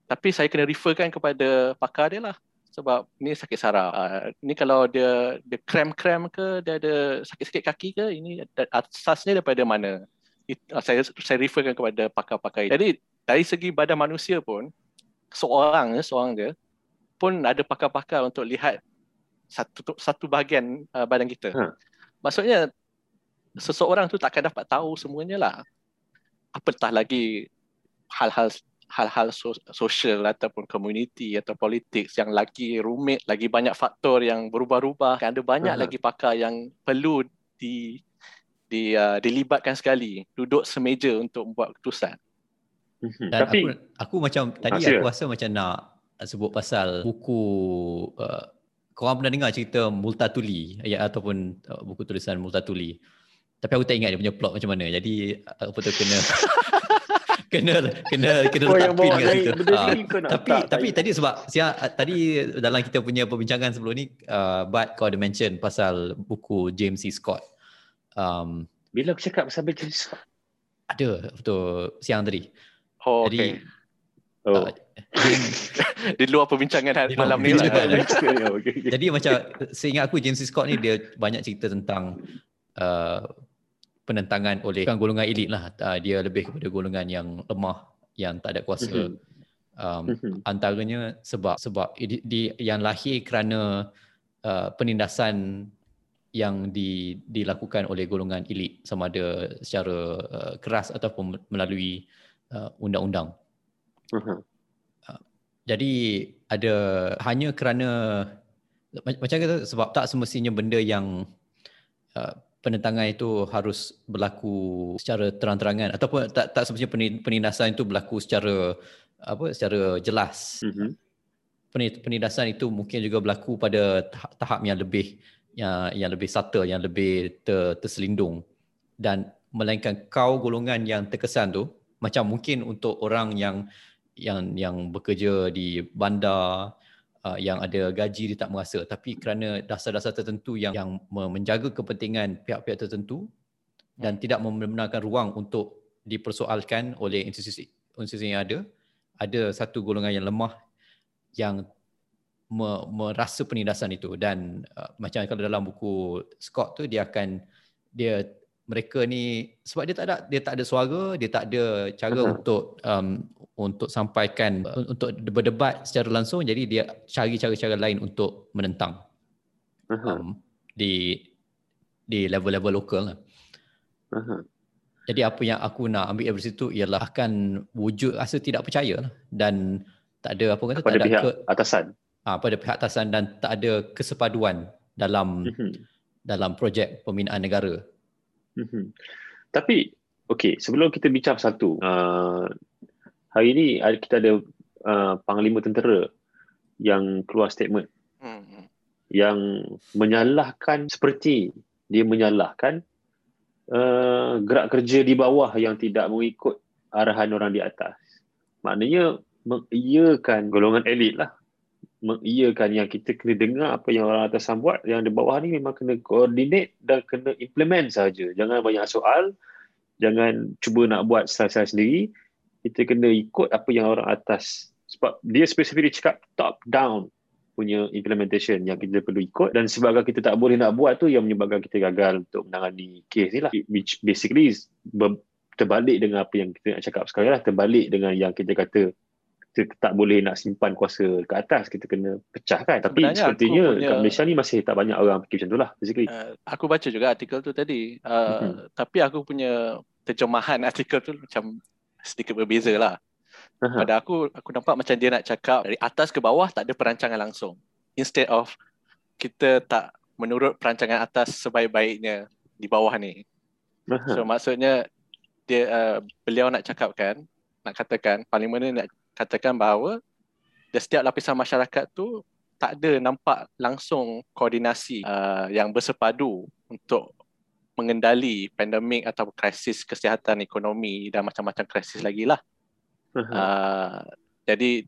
Tapi saya kena referkan kepada pakar dia lah. Sebab ni sakit saraf. Uh, ni kalau dia dia krem-krem ke, dia ada sakit-sakit kaki ke, ini asasnya daripada mana? It, uh, saya saya referkan kepada pakar-pakar. itu. Jadi dari segi badan manusia pun, seorang seorang je, pun ada pakar-pakar untuk lihat satu satu bahagian uh, badan kita. Ha. Maksudnya seseorang tu takkan dapat tahu semuanya lah. Apatah lagi hal-hal hal-hal so- sosial ataupun community atau politik yang lagi rumit, lagi banyak faktor yang berubah-ubah. Kan ada banyak Aha. lagi pakar yang perlu di di uh, dilibatkan sekali, duduk semeja untuk membuat keputusan. Mhm. Dan Tapi aku aku macam tadi Rahsia. aku rasa macam nak sebut pasal buku uh, korang pernah dengar cerita Multatuli ya ataupun uh, buku tulisan Multatuli. Tapi aku tak ingat dia punya plot macam mana. Jadi uh, apa tu kena <laughs> kena kena kena Oh, letak pin kat situ. nak tapi letak tapi tadi. tadi sebab sia tadi dalam kita punya perbincangan sebelum ni uh, Bad kau ada mention pasal buku James C. Scott. Um, bila aku cakap pasal James Scott, ada betul siang tadi. Oh, Jadi okay. Oh. Uh, <laughs> Di luar perbincangan hari luar malam ni lah. <laughs> okay, okay. jadi macam seingat aku James C. Scott ni dia banyak cerita tentang uh, penentangan oleh bukan golongan elit lah. Uh, dia lebih kepada golongan yang lemah yang tak ada kuasa. Mhm. Um, Mhm. antaranya sebab sebab di, di yang lahir kerana uh, penindasan yang di, dilakukan oleh golongan elit sama ada secara uh, keras ataupun melalui uh, undang-undang. Mhm. Jadi ada hanya kerana mac- macam kata sebab tak semestinya benda yang uh, penentangan itu harus berlaku secara terang-terangan ataupun tak tak semestinya penin- penindasan itu berlaku secara apa secara jelas. Mhm. Penin- Penindasan itu mungkin juga berlaku pada tahap, tahap yang lebih yang yang lebih subtle, yang lebih ter, terselindung dan melainkan kau golongan yang terkesan tu macam mungkin untuk orang yang yang yang bekerja di bandar uh, yang ada gaji dia tak merasa. Tapi kerana dasar-dasar tertentu yang yang me- menjaga kepentingan pihak-pihak tertentu dan tidak membenarkan ruang untuk dipersoalkan oleh institusi institusi yang ada ada satu golongan yang lemah yang me- merasa penindasan itu. Dan uh, macam kalau dalam buku Scott tu dia akan dia mereka ni sebab dia tak ada dia tak ada suara dia tak ada cara Aha. untuk um, untuk sampaikan untuk berdebat secara langsung jadi dia cari cara-cara lain untuk menentang Aha. um, di di level-level lokal lah. Aha. Jadi apa yang aku nak ambil dari situ ialah akan wujud rasa tidak percaya lah dan tak ada apa kata tak Pada ada pihak ke, atasan. ah, pada pihak atasan dan tak ada kesepaduan dalam Mhm. dalam projek pembinaan negara. Mhm. Tapi okey, sebelum kita bincang satu, uh, hari ini kita ada uh, panglima tentera yang keluar statement Hmm, hmm. yang menyalahkan seperti dia menyalahkan uh, gerak kerja di bawah yang tidak mengikut arahan orang di atas. Maknanya mengiyakan golongan elit lah. Mengiyakan yang kita kena dengar apa yang orang atasan buat, yang di bawah ni memang kena coordinate dan kena implement saja. Jangan banyak soal, jangan cuba nak buat style-style sendiri. Kita kena ikut apa yang orang atas sebab dia spesifik dia cakap top down punya implementation yang kita perlu ikut dan sebabkan kita tak boleh nak buat tu yang menyebabkan kita gagal untuk menangani kes ni lah which basically ber- terbalik dengan apa yang kita nak cakap sekarang lah terbalik dengan yang kita kata kita tak boleh nak simpan kuasa ke atas kita kena pecahkan tapi Sebenarnya sepertinya punya- kat Malaysia ni masih tak banyak orang fikir macam tu lah basically Uh, aku baca juga artikel tu tadi. Uh, Mhm. Tapi aku punya terjemahan artikel tu macam sedikit berbeza lah. Aha. Pada aku, aku nampak macam dia nak cakap dari atas ke bawah tak ada perancangan langsung. Instead of kita tak menurut perancangan atas sebaik-baiknya di bawah ni. Aha. So maksudnya dia uh, beliau nak cakapkan, nak katakan parlimen ni nak katakan bahawa di setiap lapisan masyarakat tu tak ada nampak langsung koordinasi uh, yang bersepadu untuk mengendali pandemik atau krisis kesihatan ekonomi dan macam-macam krisis lagi lah. Aha. Uh, jadi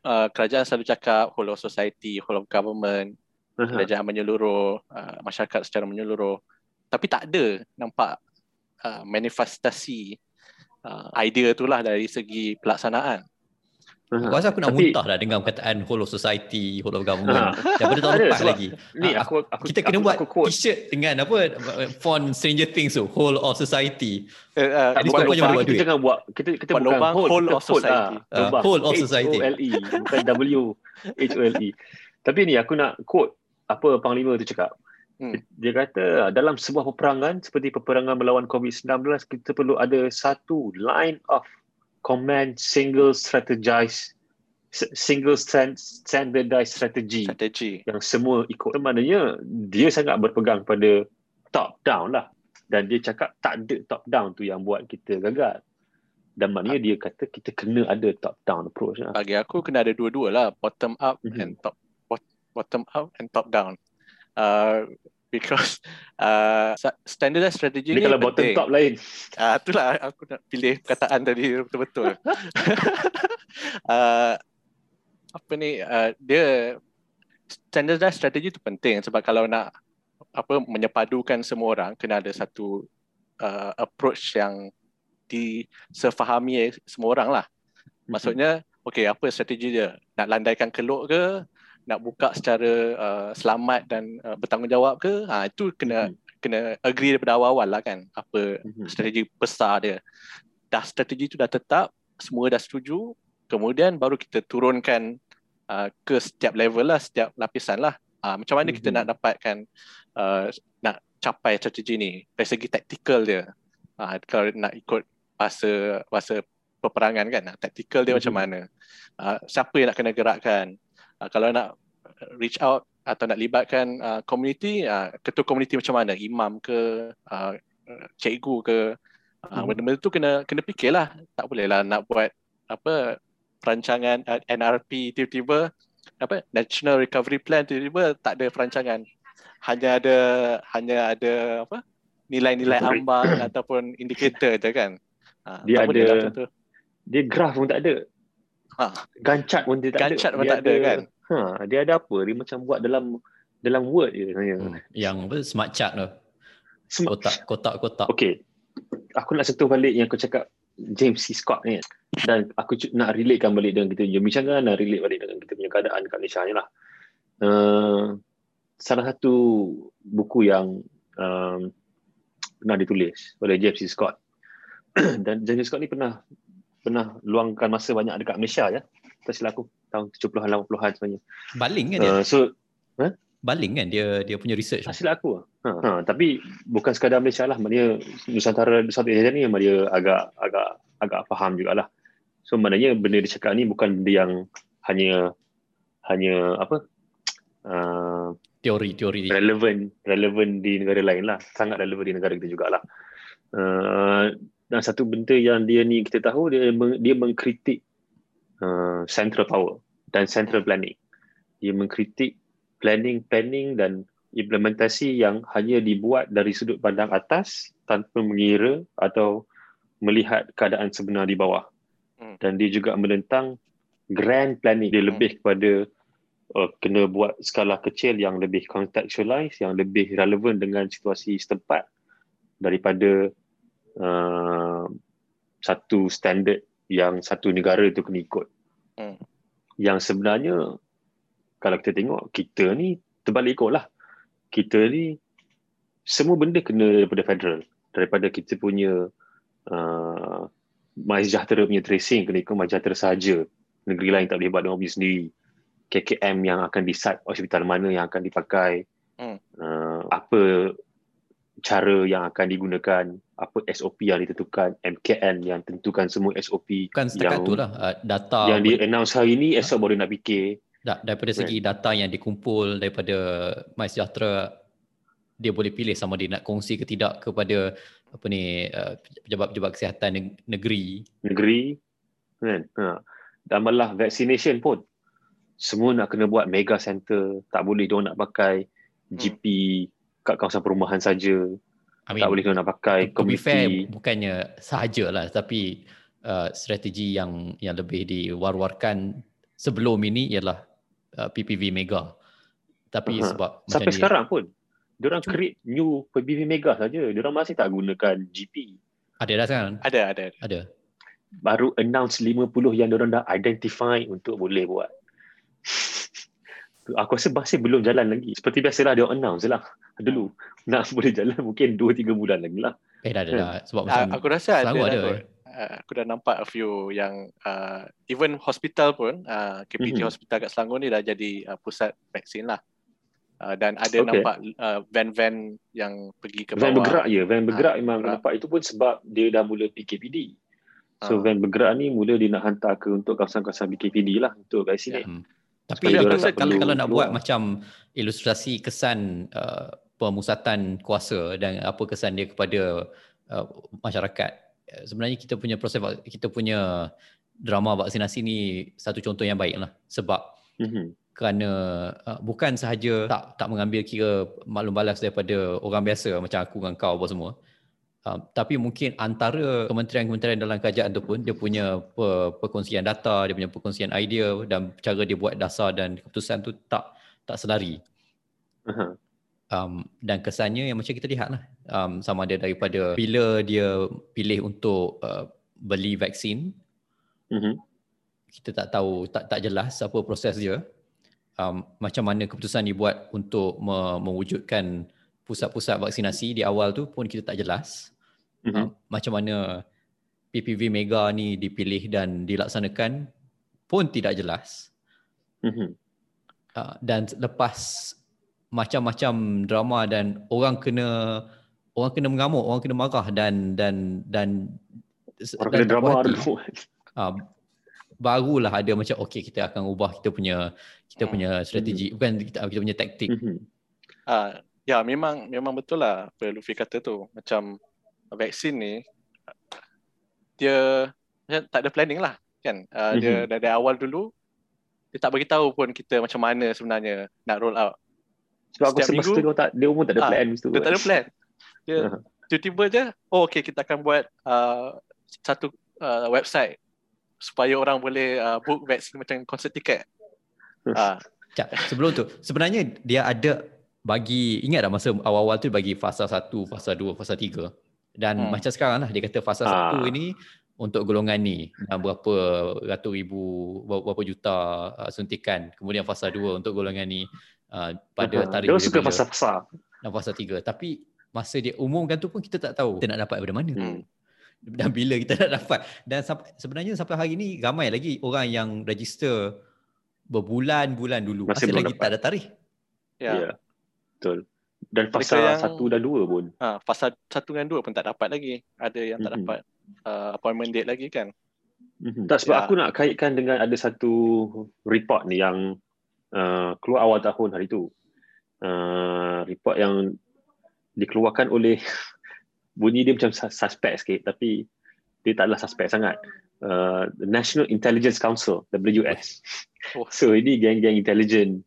uh, kerajaan selalu cakap whole of society, whole of government, Aha. kerajaan menyeluruh, uh, masyarakat secara menyeluruh. Tapi tak ada nampak uh, manifestasi uh, idea itulah dari segi pelaksanaan. Aku rasa aku nak Tapi- muntah dah dengan perkataan whole of society, whole of government. Daripada tahun Ada, lepas sebab lagi. Ni Ah, aku, aku Kita kena aku, buat aku quote t-shirt dengan apa font Stranger Things tu, whole of society. Uh, uh, bukan lubang, jangan buat kita duit. jangan buat kita kita Buat bukan lubang, whole, whole kita of quote society. lah. Ah, Lubang. whole of society. H O L E bukan W H O L E. Tapi ni aku nak quote apa panglima tu cakap. Hmm. Dia kata dalam sebuah peperangan seperti peperangan melawan COVID-19 kita perlu ada satu line of command single strategize single stand, standardized strategy strategi. yang semua ikut. Maknanya dia sangat berpegang pada top down lah. Dan dia cakap tak ada top down tu yang buat kita gagal. Dan maknanya dia kata kita kena ada top down approach lah. Bagi aku kena ada dua-dua lah, bottom up Mhm. and top bot- bottom up and top down. Uh, <laughs> because uh, standardized strategy Ini ni kalau bottom penting. top lain. <laughs> Ah, itulah aku nak pilih perkataan tadi betul-betul. <laughs> uh, apa ni uh, dia standardized strategy tu penting sebab kalau nak apa menyepadukan semua orang kena ada satu uh, approach yang disefahami semua orang lah. Maksudnya okey apa strategi dia? Nak landaikan keluk ke? Nak buka secara uh, selamat dan uh, bertanggungjawab ke? Ha, itu kena hmm. kena agree daripada awal-awal lah kan. Apa hmm. strategi besar dia. Dah strategi tu dah tetap, semua dah setuju, kemudian baru kita turunkan uh, ke setiap level lah, setiap lapisan lah. Uh, macam mana hmm. kita nak dapatkan uh, nak capai strategi ni dari segi taktikal dia. Uh, kalau nak ikut bahasa bahasa peperangan kan, taktikal dia hmm. macam mana. Uh, siapa yang nak kena gerakkan. Uh, kalau nak reach out atau nak libatkan uh, community, uh, ketua community macam mana? Imam ke, uh, cikgu ke, uh, hmm. benda-benda tu kena kena fikirlah. Tak boleh lah nak buat apa perancangan uh, NRP tiba-tiba apa National Recovery Plan tiba-tiba tak ada perancangan. Hanya ada hanya ada apa nilai-nilai ambang ataupun indikator je kan. Ha, dia ada lah dia graf pun tak ada. Ha. Gancat pun dia tak Gancat ada. pun dia tak ada, ada kan. Ha, dia ada apa? Dia macam buat dalam dalam Word je sebenarnya. Hmm. Yang apa smart chart tu. Kotak kotak kotak. Okey. Aku nak sentuh balik yang aku cakap James C. Scott ni dan aku nak relatekan balik dengan kita punya bincang nak relate balik dengan kita punya keadaan kat Malaysia ni lah. Uh, salah satu buku yang um, pernah ditulis oleh James C. Scott <clears throat> dan James C. Scott ni pernah pernah luangkan masa banyak dekat Malaysia ya. Tak silap aku tahun 70-an 80-an sebenarnya. Baling kan dia? Uh, so huh? Baling kan dia dia punya research. Tak silap aku. Ha, ha, tapi bukan sekadar Malaysia lah. Maknanya Nusantara South Asia ni dia agak agak agak faham jugalah. So maknanya benda dia cakap ni bukan benda yang hanya hanya apa uh, teori teori relevan relevan di negara lain lah sangat relevan di negara kita jugalah uh, dan satu benda yang dia ni kita tahu dia dia mengkritik uh, central power dan central planning dia mengkritik planning planning dan implementasi yang hanya dibuat dari sudut pandang atas tanpa mengira atau melihat keadaan sebenar di bawah. Hmm. Dan dia juga menentang grand planning. Dia hmm. lebih kepada uh, kena buat skala kecil yang lebih contextualize, yang lebih relevan dengan situasi setempat daripada uh, satu standard yang satu negara itu kena ikut. Hmm. Yang sebenarnya kalau kita tengok kita ni terbalik ikut lah kita ni semua benda kena daripada federal daripada kita punya uh, MySejahtera punya tracing kena ikut MySejahtera sahaja negeri lain tak boleh buat dengan sendiri KKM yang akan decide hospital mana yang akan dipakai hmm. uh, apa cara yang akan digunakan apa SOP yang ditentukan MKN yang tentukan semua SOP bukan setakat tu lah uh, data yang di announce hari ni esok baru nak fikir. Tak, daripada segi right. data yang dikumpul daripada MySejahtera dia boleh pilih sama dia nak kongsi ke tidak kepada apa ni uh, pejabat-pejabat kesihatan negeri. Negeri kan? Ha. dan malah vaccination pun. Semua nak kena buat mega center. Tak boleh dia nak pakai GP hmm. kat kawasan perumahan saja I mean, tak boleh dia nak pakai community fair, bukannya sahajalah tapi uh, strategi yang yang lebih diwar-warkan sebelum ini ialah uh, PPV Mega. Tapi uh-huh. sebab sampai dia, sekarang pun dia orang create new PPV Mega saja. Dia orang masih tak gunakan GP. Ada dah sekarang? Ada, ada. Ada. Baru announce 50 yang dia orang dah identify untuk boleh buat. Aku rasa masih belum jalan lagi. Seperti biasalah dia announce lah. Dulu <laughs> nak boleh jalan mungkin 2 3 bulan lagi lah. Eh dah dah, dah. sebab uh, aku rasa ada, ada. Lah uh, aku dah nampak a few yang uh, even hospital pun uh, KPT mm-hmm. hospital kat Selangor ni dah jadi uh, pusat vaksin lah. Uh, dan ada okay. nampak uh, van-van yang pergi ke bawah. Van bergerak ya, van bergerak uh, memang bergerak. nampak itu pun sebab dia dah mula PKPD. So uh. van bergerak ni mula dia nak hantar ke untuk kawasan-kawasan PKPD lah untuk kat sini. Yeah. Tapi aku rasa kalau, kalau nak buat macam ilustrasi kesan uh, pemusatan kuasa dan apa kesan dia kepada uh, masyarakat. Eh, sebenarnya kita punya proses kita punya drama vaksinasi ni satu contoh yang baik lah sebab mm-hmm. kerana uh, bukan sahaja tak tak mengambil kira maklum balas daripada orang biasa macam aku dengan kau apa semua uh, tapi mungkin antara kementerian-kementerian dalam kerajaan tu pun dia punya per, perkongsian data dia punya perkongsian idea dan cara dia buat dasar dan keputusan tu tak tak selari uh-huh um, dan kesannya yang macam kita lihat lah um, sama ada daripada bila dia pilih untuk uh, beli vaksin mm-hmm. kita tak tahu tak tak jelas apa proses dia. Um, macam mana keputusan dibuat untuk me- mewujudkan pusat-pusat vaksinasi di awal tu pun kita tak jelas mm-hmm. uh, macam mana PPV mega ni dipilih dan dilaksanakan pun tidak jelas mm-hmm. uh, dan lepas macam-macam drama dan orang kena orang kena mengamuk orang kena marah dan dan dan orang kena drama dulu uh, barulah ada macam okey kita akan ubah kita punya kita hmm. punya strategi mm-hmm. bukan kita kita punya taktik. Mm-hmm. Uh, ya memang memang betul lah apa Luffy kata tu macam vaksin ni dia macam tak ada planning lah kan. Uh, mm-hmm. Dia dari awal dulu dia tak bagi tahu pun kita macam mana sebenarnya nak roll out. Sebab aku semasa tu dia tak dia umur tak ada uh, plan mesti. Dia tak ada plan. Dia uh-huh. tiba-tiba je oh okey kita akan buat uh, satu uh, website supaya orang boleh uh, book vaksin macam konsert tiket. Ah. Uh. sebelum tu sebenarnya dia ada bagi ingat tak masa awal-awal tu bagi fasa 1, fasa 2, fasa 3. Dan hmm. macam sekarang lah dia kata fasa uh. 1 ini untuk golongan ni dan berapa ratus ribu berapa juta uh, suntikan. Kemudian fasa 2 untuk golongan ni uh, pada uh-huh. tarikh dia suka fasa-fasa. Dan fasa 3. Tapi masa dia umumkan tu pun kita tak tahu kita nak dapat daripada mana. Hmm dan bila kita nak dapat dan sebenarnya sampai hari ni ramai lagi orang yang register berbulan-bulan dulu masih, masih lagi dapat. tak ada tarikh. Ya. Yeah. Betul. Dan fasa yang, satu dan dua pun. Ha, fasa satu dan dua pun tak dapat lagi. Ada yang tak mm-hmm. dapat uh, appointment date lagi kan. Mm-hmm. Tak sebab ya. aku nak kaitkan dengan ada satu report ni yang uh, keluar awal tahun hari tu. Uh, report yang dikeluarkan oleh <laughs> bunyi dia macam suspect sikit tapi dia taklah suspect sangat. Uh, National Intelligence Council, WS. Oh. <laughs> So ini geng-geng intelligence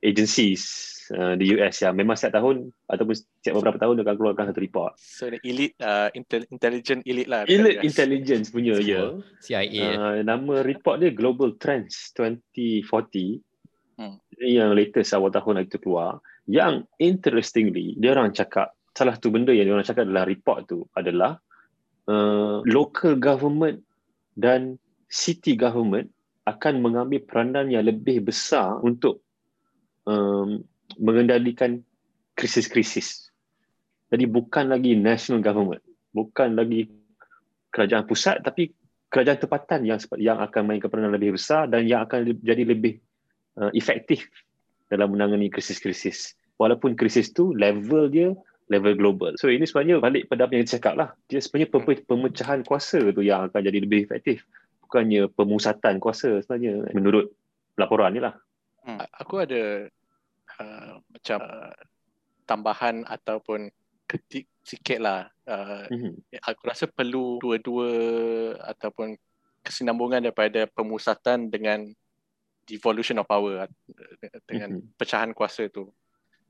agencies uh, di US yang memang setiap tahun ataupun setiap beberapa tahun dia akan keluarkan satu report. So ini elite uh, intel- intelligence elite lah. Elite intelligence punya ya. Yeah. CIA. Uh, nama report dia Global Trends 2040. Hmm. Yang latest awal tahun itu keluar. Yang interestingly, dia orang cakap salah satu benda yang diorang cakap adalah report tu adalah uh, local government dan city government akan mengambil peranan yang lebih besar untuk um, mengendalikan krisis-krisis. Jadi bukan lagi national government, bukan lagi kerajaan pusat tapi kerajaan tempatan yang yang akan mainkan peranan lebih besar dan yang akan jadi lebih uh, efektif dalam menangani krisis-krisis. Walaupun krisis tu level dia level global. So ini sebenarnya balik pada apa yang cakap lah. Dia sebenarnya pemecahan kuasa tu yang akan jadi lebih efektif. Bukannya pemusatan kuasa sebenarnya menurut laporan ni lah. Hmm. Aku ada uh, macam uh, tambahan ataupun ketik sikit lah. Uh, hmm. Aku rasa perlu dua-dua ataupun kesinambungan daripada pemusatan dengan devolution of power dengan hmm. pecahan kuasa tu.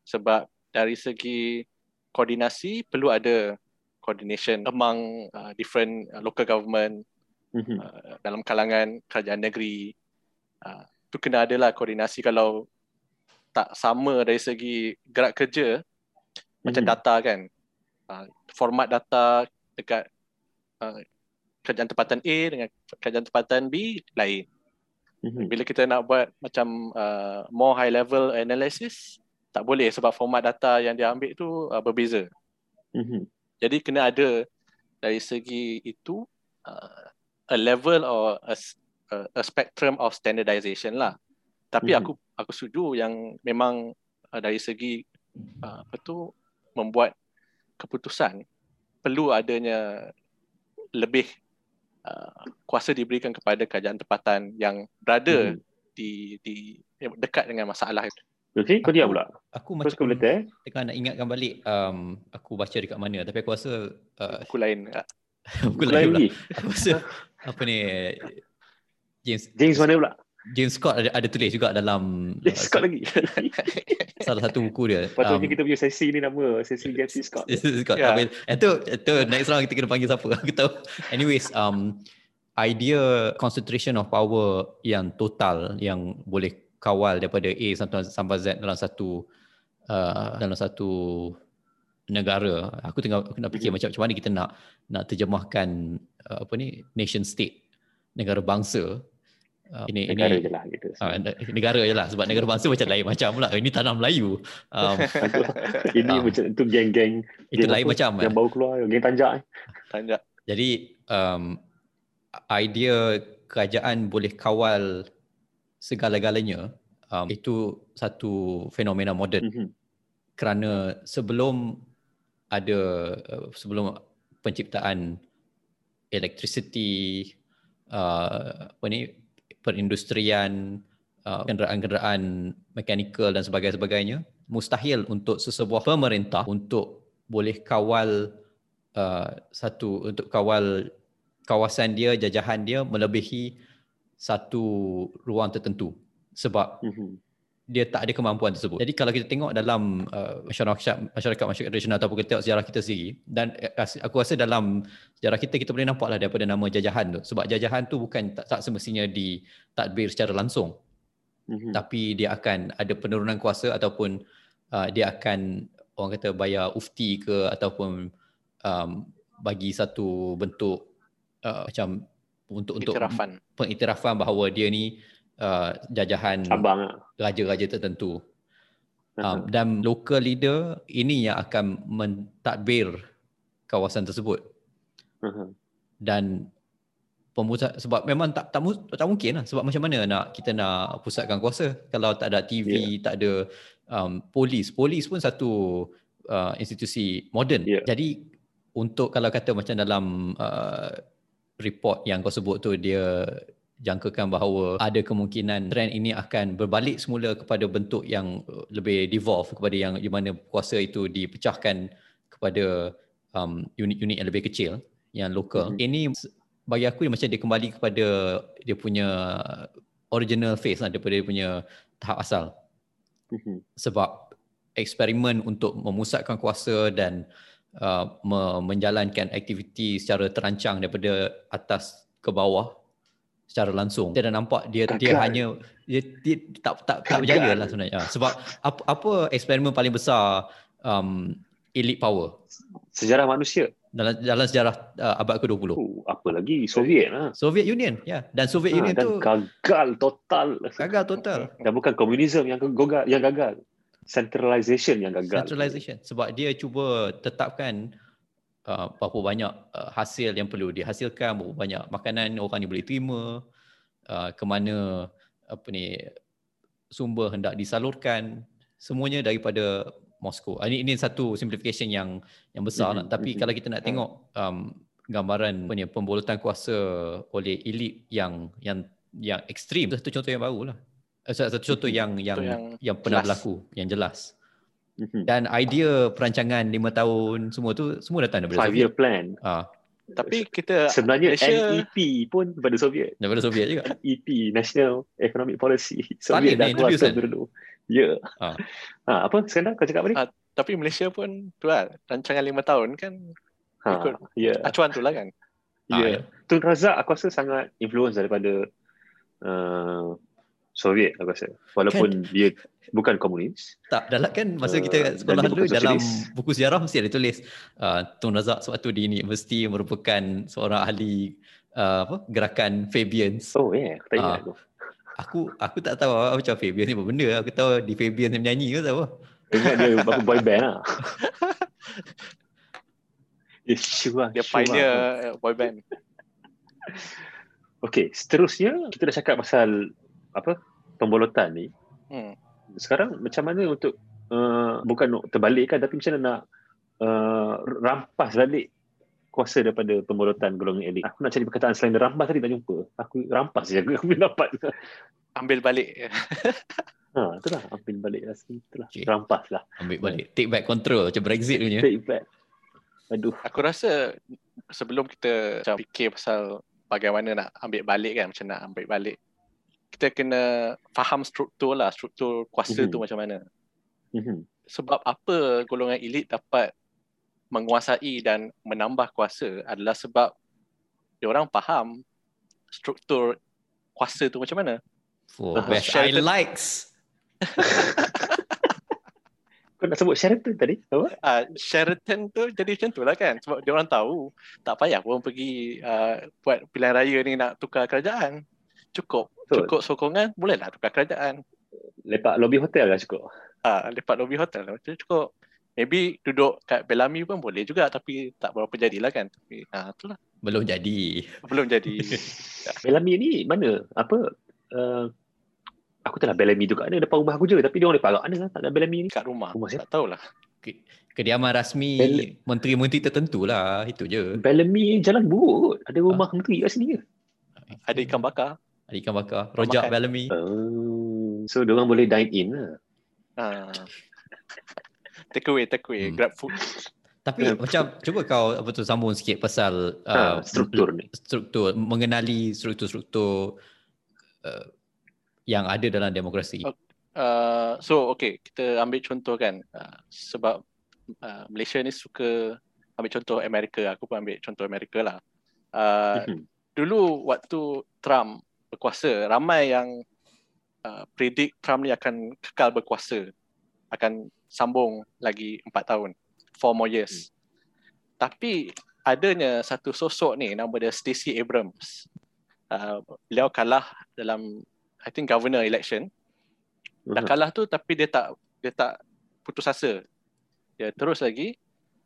Sebab dari segi koordinasi perlu ada coordination among uh, different uh, local government mm-hmm. uh, dalam kalangan kerajaan negeri uh, tu kena ada lah koordinasi kalau tak sama dari segi gerak kerja mm-hmm. macam data kan uh, format data dekat uh, kerajaan tempatan A dengan kerajaan tempatan B lain mm-hmm. bila kita nak buat macam uh, more high level analysis tak boleh sebab format data yang dia ambil tu uh, berbeza. Mm-hmm. Jadi kena ada dari segi itu uh, a level or a, a spectrum of standardization lah. Tapi mm-hmm. aku aku setuju yang memang uh, dari segi uh, apa tu membuat keputusan perlu adanya lebih uh, kuasa diberikan kepada kerajaan tempatan yang berada mm-hmm. di di dekat dengan masalah itu. Okay, kau diam pula. Aku macam kau tengah nak ingatkan balik um, aku baca dekat mana tapi aku rasa uh, aku lain. <laughs> aku lain lagi. <laughs> Aku rasa apa ni James James mana pula? James Scott ada, ada tulis juga dalam <laughs> James uh, Scott lagi. <laughs> salah satu buku dia. Patutnya um, kita punya sesi ni nama sesi James Scott. <laughs> Scott. Yeah. Itu itu next round kita kena panggil siapa aku tahu. Anyways, um idea concentration of power yang total yang boleh kawal daripada A sampai Z dalam satu uh, dalam satu negara. Aku tengah aku nak fikir mm-hmm. macam macam mana kita nak nak terjemahkan uh, apa ni nation state negara bangsa uh, ini Negara ini je lah gitu. uh, negara je lah sebab negara bangsa macam lain macam pula ini tanah Melayu um, <laughs> <laughs> Ini Ah. macam tu geng-geng itu geng lain apa? macam eh. yang baru keluar, geng tanjak eh. Tanya. jadi um, idea kerajaan boleh kawal segala-galanya um, itu satu fenomena moden Mhm. kerana sebelum ada uh, sebelum penciptaan elektrisiti uh, apa ni perindustrian uh, kenderaan-kenderaan mekanikal dan sebagainya mustahil untuk sesebuah pemerintah untuk boleh kawal uh, satu untuk kawal kawasan dia jajahan dia melebihi satu ruang tertentu sebab Mhm. Dia tak ada kemampuan tersebut. Jadi kalau kita tengok dalam uh, masyarakat masyarakat masyarakat tradisional ataupun kita tengok sejarah kita sendiri dan as- aku rasa dalam sejarah kita kita boleh nampaklah daripada nama jajahan tu sebab jajahan tu bukan tak, tak semestinya ditadbir secara langsung Mhm. tapi dia akan ada penurunan kuasa ataupun uh, dia akan orang kata bayar ufti ke ataupun um, bagi satu bentuk uh, macam untuk untuk Iktirafan. pengiktirafan bahawa dia ni uh, jajahan Abang ah. raja-raja tertentu. Uh-huh. Um, dan local leader ini yang akan mentadbir kawasan tersebut Mhm. dan pemusat sebab memang tak tak, tak mungkin lah sebab macam mana nak kita nak pusatkan kuasa kalau tak ada TV, yeah. tak ada um, polis. Polis pun satu uh, institusi moden. Yeah. Jadi untuk kalau kata macam dalam uh, report yang kau sebut tu dia jangkakan bahawa ada kemungkinan trend ini akan berbalik semula kepada bentuk yang uh, lebih devolve kepada yang di mana kuasa itu dipecahkan kepada um, unit-unit yang lebih kecil yang lokal. Mhm. Ini bagi aku dia macam dia kembali kepada dia punya original phase lah daripada dia punya tahap asal Mhm. sebab eksperimen untuk memusatkan kuasa dan uh, me- menjalankan aktiviti secara terancang daripada atas ke bawah secara langsung. Kita dah nampak dia dia Gagal. hanya dia, dia tak tak tak Gagal. berjaya lah sebenarnya. Sebab apa apa eksperimen paling besar um, elite power Sejarah manusia. dalam dalam sejarah uh, abad ke-20. Oh, apa lagi? Soviet lah. Soviet Union, ya. Dan Soviet Ha, Union dan tu gagal total. gagal total. <laughs> Dan bukan komunisme yang gagal, yang gagal. Centralization yang gagal. Centralization sebab dia cuba tetapkan uh, berapa banyak uh, hasil yang perlu dihasilkan, berapa banyak makanan orang ni boleh terima, uh, ke mana apa ni sumber hendak disalurkan, semuanya daripada Moskow. Ah, Ini ini satu simplification yang yang besar lah. Mhm, Tapi mhm. kalau kita nak tengok um, gambaran apa ni pembolotan kuasa oleh elit yang yang yang ekstrim, satu contoh yang baru lah. Eh, Satu contoh yang yang yang yang pernah jelas. berlaku, yang jelas. Mhm. Dan idea perancangan lima tahun semua tu semua datang daripada Five Soviet. year plan. Ah, Tapi kita Sebenarnya Malaysia- NEP pun daripada Soviet. daripada Soviet juga. <laughs> EP National Economic Policy. Soviet dah kuasa kan? dulu. Ya. Ah. Ha, apa sekarang kau cakap apa ni? Ah, tapi Malaysia pun tu lah rancangan lima tahun kan Ha, ikut. ya. acuan tu lah kan. Ya. Tun Razak aku rasa sangat influence daripada uh, Soviet aku rasa. Walaupun dia bukan komunis. Tak, dalam kan masa Uh, kita dan sekolah dulu dalam sosialis. buku sejarah mesti ada tulis uh, Tun Razak sewaktu di universiti merupakan seorang ahli uh, apa gerakan Fabians. Oh ya, yeah. aku tak ingat Ah. tu. Aku aku tak tahu apa macam Fabians ni apa benda. Aku tahu di Fabians dia menyanyi ke tak apa. Ingat dia <laughs> apa boy band lah. <laughs> dia sure Dia sure pioneer lah. eh, boy band. <laughs> Okey, seterusnya kita dah cakap pasal apa? Pembolotan ni. Hmm. Sekarang macam mana untuk uh, bukan nak terbalikkan tapi macam mana nak uh, rampas balik kuasa daripada pembolotan golongan elit. Aku nak cari perkataan selain rampas tadi tak jumpa. Aku rampas je aku <laughs> boleh dapat. Ambil balik. <laughs> Ha, itulah ambil balik lah itulah. Okey. Rampas lah. Ambil balik. Take back control macam Brexit punya. Take back. Aduh. Aku rasa sebelum kita macam fikir pasal bagaimana nak ambil balik kan, macam nak ambil balik. Kita kena faham struktur lah, struktur kuasa Mhm. tu macam mana. Mhm. Sebab apa golongan elit dapat menguasai dan menambah kuasa adalah sebab orang faham struktur kuasa tu macam mana. For Ah, best I likes. <laughs> Kau nak sebut Sheraton tadi? Apa? uh, Sheraton tu jadi macam tu lah kan sebab dia orang tahu tak payah pun pergi uh, buat pilihan raya ni nak tukar kerajaan cukup Betul. cukup sokongan, bolehlah tukar kerajaan. Lepak lobby hotel lah cukup. Ah, lepak lobby hotel lah. Macam cukup. Maybe duduk kat Bellamy pun boleh juga tapi tak berapa jadilah kan. Tapi ah, itulah. Belum jadi. Belum jadi. <laughs> Bellamy ni mana? Apa? Uh, aku tak tahu Bellamy tu kat mana. Depan rumah aku je. Tapi dia orang lepak kat mana? Tak ada Bellamy ni. kat rumah. Rumah siapa? Tak tahulah. Kediaman rasmi Bel- menteri-menteri tertentu lah. Itu je. Bellamy jalan buruk. Ada rumah menteri kat sini ke? Ada ikan bakar. Ada ikan bakar. Rojak makan. Bellamy. Oh. So, dia orang boleh dine in lah. Ah. Take away, take away. Hmm. Grab food. Tapi macam cuba kau apa tu sambung sikit pasal Ha, uh, struktur ni. struktur mengenali struktur-struktur uh, yang ada dalam demokrasi. Uh, so okay, kita ambil contoh kan uh, sebab uh, Malaysia ni suka ambil contoh Amerika. Aku pun ambil contoh Amerika lah. Uh, dulu waktu Trump berkuasa, ramai yang uh, predict Trump ni akan kekal berkuasa, akan sambung lagi empat tahun, four more years. Tapi adanya satu sosok ni nama dia Stacey Abrams. Uh, beliau kalah dalam I think governor election. Dah Mhm. kalah tu tapi dia tak dia tak putus asa. Dia terus lagi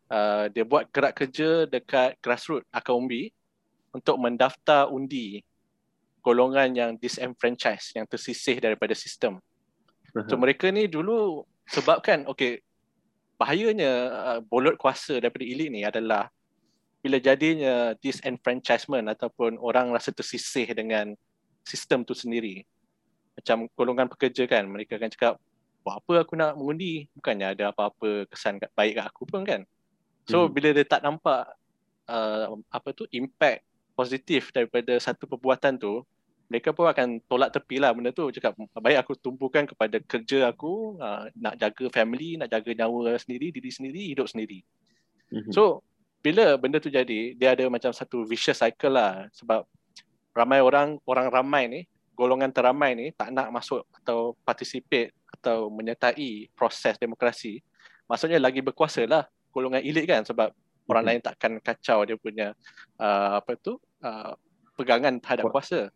uh, dia buat gerak kerja dekat grassroots akar umbi untuk mendaftar undi golongan yang disenfranchise, yang tersisih daripada sistem. So mereka ni dulu sebabkan okey bahayanya uh, bolot kuasa daripada elit ni adalah bila jadinya disenfranchisement ataupun orang rasa tersisih dengan sistem tu sendiri. Macam golongan pekerja kan, mereka akan cakap, buat apa aku nak mengundi? Bukannya ada apa-apa kesan kat- baik kat aku pun kan. So Hmm. bila dia tak nampak uh, apa tu impact positif daripada satu perbuatan tu, mereka pun akan tolak tepi lah benda tu. Cakap, baik aku tumpukan kepada kerja aku, uh, nak jaga family, nak jaga nyawa sendiri, diri sendiri, hidup sendiri. Mhm. So bila benda tu jadi, dia ada macam satu vicious cycle lah sebab ramai orang orang ramai ni, golongan teramai ni tak nak masuk atau participate atau menyertai proses demokrasi. Maksudnya lagi berkuasa lah golongan elit kan sebab orang Mhm. lain takkan kacau dia punya uh, apa tu uh, pegangan terhadap kuasa.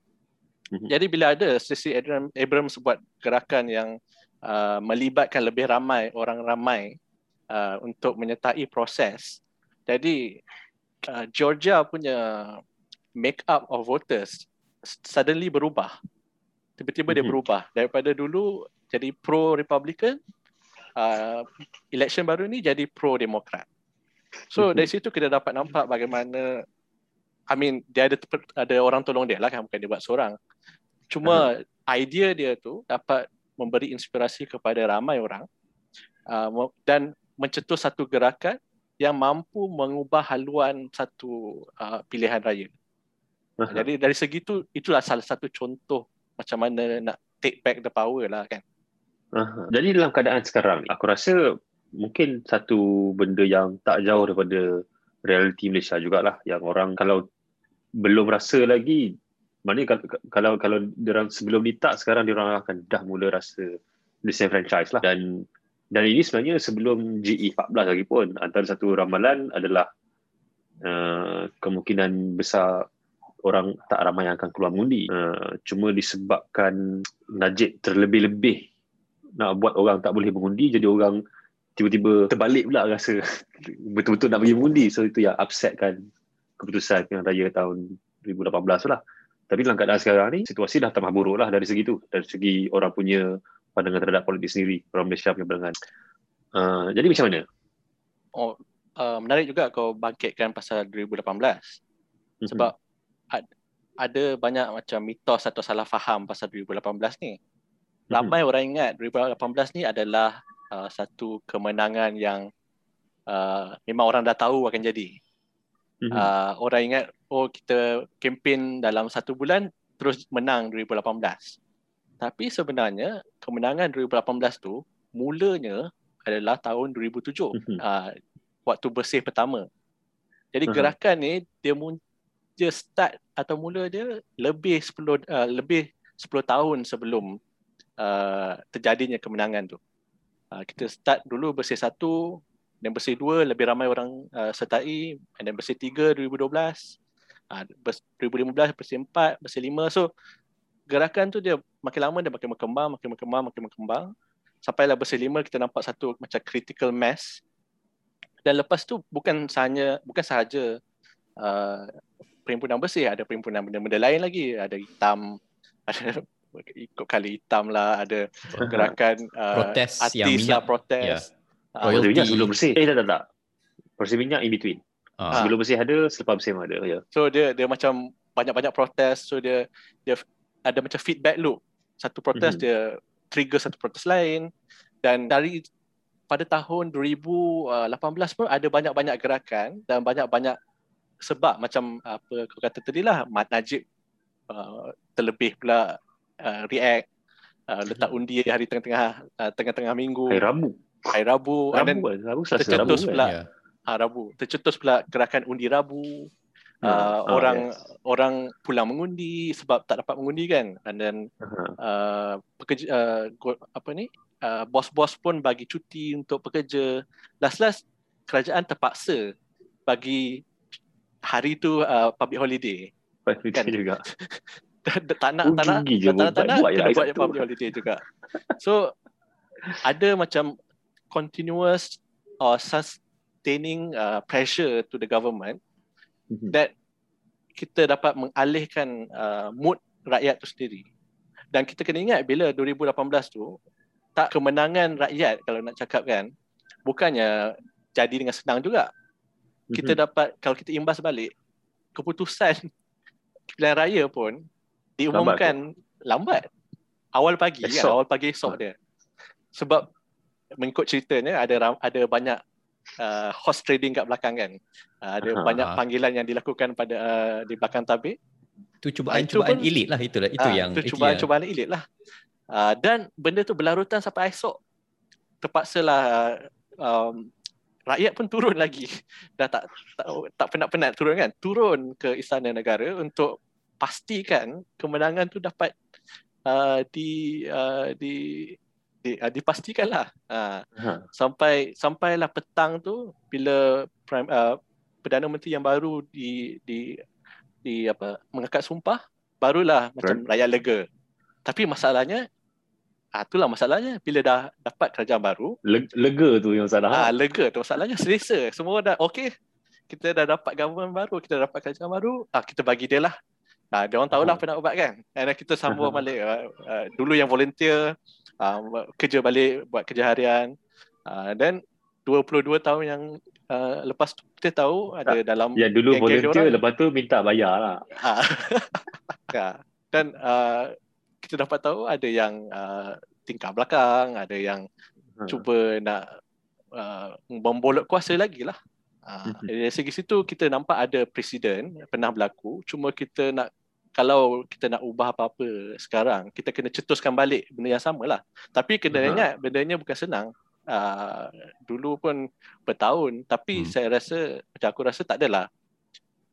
Mhm. Jadi bila ada Stacey Abrams, Abrams buat gerakan yang uh, melibatkan lebih ramai orang ramai uh, untuk menyertai proses. Jadi uh, Georgia punya make up of voters suddenly berubah. Tiba-tiba dia Mhm. berubah daripada dulu jadi pro Republican uh, election baru ni jadi pro Demokrat. So Mhm. dari situ kita dapat nampak bagaimana I mean dia ada ada orang tolong dia lah kan bukan dia buat seorang. Cuma idea dia tu dapat memberi inspirasi kepada ramai orang uh, dan mencetus satu gerakan yang mampu mengubah haluan satu uh, pilihan raya. Aha. Jadi dari segi tu itulah salah satu contoh macam mana nak take back the power lah kan. Aha. Jadi dalam keadaan sekarang aku rasa mungkin satu benda yang tak jauh daripada realiti Malaysia jugalah yang orang kalau belum rasa lagi maknanya kalau kalau kalau diorang sebelum ni tak sekarang diorang akan dah mula rasa disenfranchise lah. Dan dan ini sebenarnya sebelum GE14 lagi pun antara satu ramalan adalah uh, kemungkinan besar orang tak ramai yang akan keluar mengundi. Uh, cuma disebabkan Najib terlebih-lebih nak buat orang tak boleh mengundi jadi orang tiba-tiba terbalik pula rasa. <laughs> Betul-betul nak pergi mengundi. So itu yang upset kan keputusan pilihan raya tahun 2018 tu lah tapi dalam keadaan sekarang ni situasi dah tambah buruk lah dari segi tu dari segi orang punya pandangan terhadap politik sendiri orang Malaysia punya pandangan uh, jadi macam mana? Oh, uh, menarik juga kau bangkitkan pasal 2018 Mhm. sebab ad, ada banyak macam mitos atau salah faham pasal 2018 ni. Ramai orang ingat 2018 ni adalah uh, satu kemenangan yang uh, memang orang dah tahu akan jadi. Mhm. Uh, orang ingat oh kita kempen dalam satu bulan terus menang 2018. Tapi sebenarnya kemenangan 2018 tu mulanya adalah tahun 2007 Mhm. uh, waktu bersih pertama. Jadi Aha. gerakan ni dia mun dia start atau mula dia lebih 10 uh, lebih 10 tahun sebelum uh, terjadinya kemenangan tu. Uh, kita start dulu bersih satu, dan bersih dua lebih ramai orang uh, sertai, dan bersih tiga 2012, uh, bers- 2015 bersih empat, bersih lima. So gerakan tu dia makin lama dia makin berkembang, makin berkembang, makin berkembang. Sampailah berselima kita nampak satu macam critical mass. Dan lepas tu bukan sahaja bukan sahaja uh, perhimpunan bersih, ada perhimpunan benda-benda lain lagi, ada hitam, <laughs> ada ikut kali hitam lah, ada <laughs> gerakan uh, Protes artis yang minyak. lah, protes. Ya. Ah, Royalty Royalty. minyak sebelum bersih. Eh tak tak tak. Bersih minyak in between. Ah. Sebelum bersih ada, selepas bersih ada. Ya. So dia dia macam banyak-banyak protes so dia dia ada macam feedback loop. Satu protes Mhm. dia trigger satu protes lain dan dari pada tahun 2018 pun ada banyak-banyak gerakan dan banyak-banyak sebab macam apa kau kata tadi lah Mat Najib uh, terlebih pula uh, react uh, letak undi hari tengah-tengah uh, tengah-tengah minggu Hari Rabu. hari Rabu then Rabu kan? Rabu Selasa Rabu tercetus kan? Ha, Rabu tercetus pula gerakan undi Rabu uh, Ah, orang yes. orang pulang mengundi sebab tak dapat mengundi kan and then Aha. uh, pekerja uh, go- apa ni uh, bos-bos pun bagi cuti untuk pekerja last-last kerajaan terpaksa bagi hari tu uh, public holiday Kan Kan? juga. <laughs> tak nak tak nak tak nak tak nak buat Sabtu. public holiday juga so ada macam continuous or sustaining uh, pressure to the government Mhm. that kita dapat mengalihkan uh, mood rakyat tu sendiri. Dan kita kena ingat bila 2018 tu tak kemenangan rakyat kalau nak cakap kan bukannya jadi dengan senang juga. Kita Mhm. dapat kalau kita imbas balik keputusan <laughs> pilihan raya pun diumumkan lambat. Awal pagi kan, Esok. awal pagi esok dia. Sebab mengikut ceritanya ada ada banyak uh, horse trading kat belakang kan. Uh, ada Aha. banyak panggilan yang dilakukan pada uh, di belakang tabir. Itu Itu cubaan-cubaan pun- elit lah itulah itu Ah, yang itu itu cubaan-cubaan elit lah. Uh, dan benda tu berlarutan sampai esok. Terpaksalah um, rakyat pun turun <laughs> lagi. Dah tak tak, tak penat-penat turun kan. Turun ke istana negara untuk pastikan kemenangan tu dapat uh, di uh, di di uh, dipastikan lah. Uh, Aha. sampai sampailah petang tu bila prime, uh, perdana menteri yang baru di di di apa mengangkat sumpah barulah macam rakyat lega. Tapi masalahnya ah itulah masalahnya bila dah dapat kerajaan baru Le- Lega tu yang salah. ah lega tu masalahnya selesa semua dah okey kita dah dapat government baru kita dah dapat kerajaan baru ah kita bagi dia lah Ah, dia orang tahulah Aha. apa nak buat kan. And then kita sambung <laughs> balik uh, uh, dulu yang volunteer uh, kerja balik buat kerja harian. Uh, then 22 tahun yang uh, lepas tu kita tahu ada dalam Yang dulu volunteer, orang. lepas tu minta bayar lah. Ah. <laughs> Ya. Dan uh, kita dapat tahu ada yang uh, tingkah belakang, ada yang Ha. cuba nak uh, membolot kuasa lagi lah. Uh, dari segi situ kita nampak ada presiden pernah berlaku. Cuma kita nak kalau kita nak ubah apa-apa sekarang, kita kena cetuskan balik benda yang sama lah. Tapi kena Aha. ingat bendanya bukan senang. Uh, dulu pun bertahun. Tapi Hmm. saya rasa, macam aku rasa tak adalah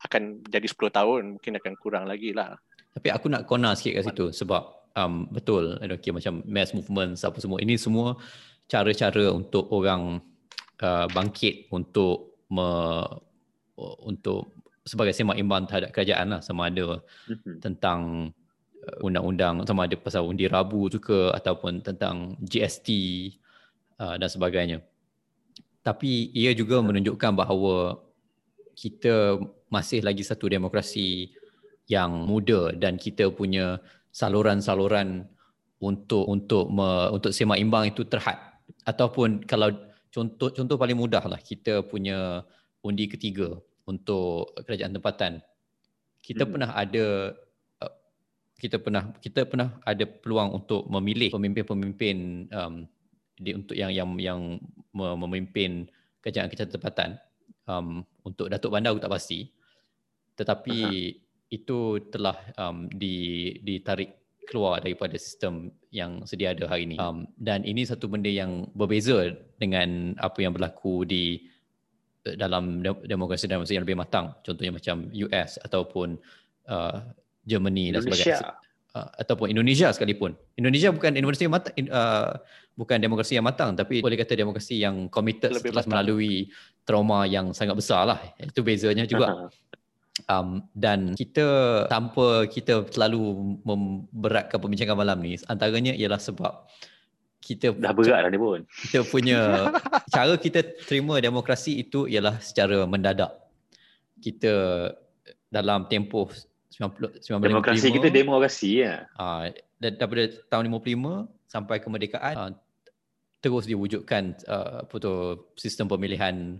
akan jadi 10 tahun. Mungkin akan kurang lagi lah. Tapi aku nak corner sikit kat situ sebab um, betul okay, macam mass movement apa semua ini semua cara-cara untuk orang uh, bangkit untuk me, untuk sebagai semak imbang terhadap kerajaan lah sama ada Mhm. tentang uh, undang-undang sama ada pasal undi rabu tu ke ataupun tentang GST uh, dan sebagainya. Tapi ia juga menunjukkan bahawa kita masih lagi satu demokrasi yang muda dan kita punya saluran-saluran untuk untuk me, untuk semak imbang itu terhad ataupun kalau contoh contoh paling mudah lah kita punya undi ketiga untuk kerajaan tempatan. Kita Hmm. pernah ada uh, kita pernah kita pernah ada peluang untuk memilih pemimpin-pemimpin um, di untuk yang yang yang me- memimpin kerajaan-kerajaan tempatan. Um, untuk Datuk Bandar aku tak pasti. Tetapi itu telah um, di ditarik keluar daripada sistem yang sedia ada hari ini. Um, dan ini satu benda yang berbeza dengan apa yang berlaku di dalam de- demokrasi demokrasi yang lebih matang contohnya macam US ataupun uh, Germany dan sebagainya uh, ataupun Indonesia sekalipun. Indonesia bukan demokrasi yang matang uh, bukan demokrasi yang matang tapi boleh kata demokrasi yang committed Lebih setelah matang. melalui trauma yang sangat besar lah. Itu bezanya juga. Um, dan kita tanpa kita terlalu memberatkan perbincangan malam ni antaranya ialah sebab kita Dah berat dah ni pun. kita punya <laughs> cara kita terima demokrasi itu ialah secara mendadak. Kita dalam tempoh 90 1955 Demokrasi kita demokrasi ya. uh, daripada tahun 55 sampai kemerdekaan uh, terus diwujudkan uh, apa tu sistem pemilihan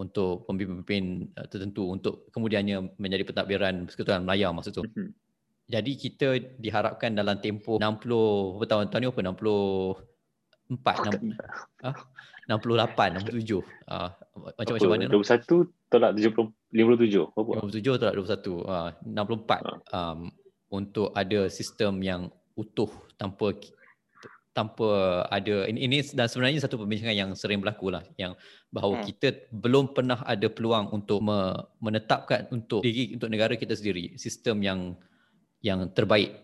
untuk pemimpin uh, tertentu untuk kemudiannya menjadi pentadbiran Persekutuan Melayu masa tu. Mhm. Jadi kita diharapkan dalam tempoh 60 apa tahun tahun ni apa 64 enam- ah, 68 67 uh, macam macam mana 21 tolak 70 57. Apa? 57 tolak 21 uh, 64 um, untuk ada sistem yang utuh tanpa tanpa ada ini, ini dan sebenarnya satu perbincangan yang sering berlaku lah yang bahawa Hmm. kita belum pernah ada peluang untuk me, menetapkan untuk diri untuk negara kita sendiri sistem yang yang terbaik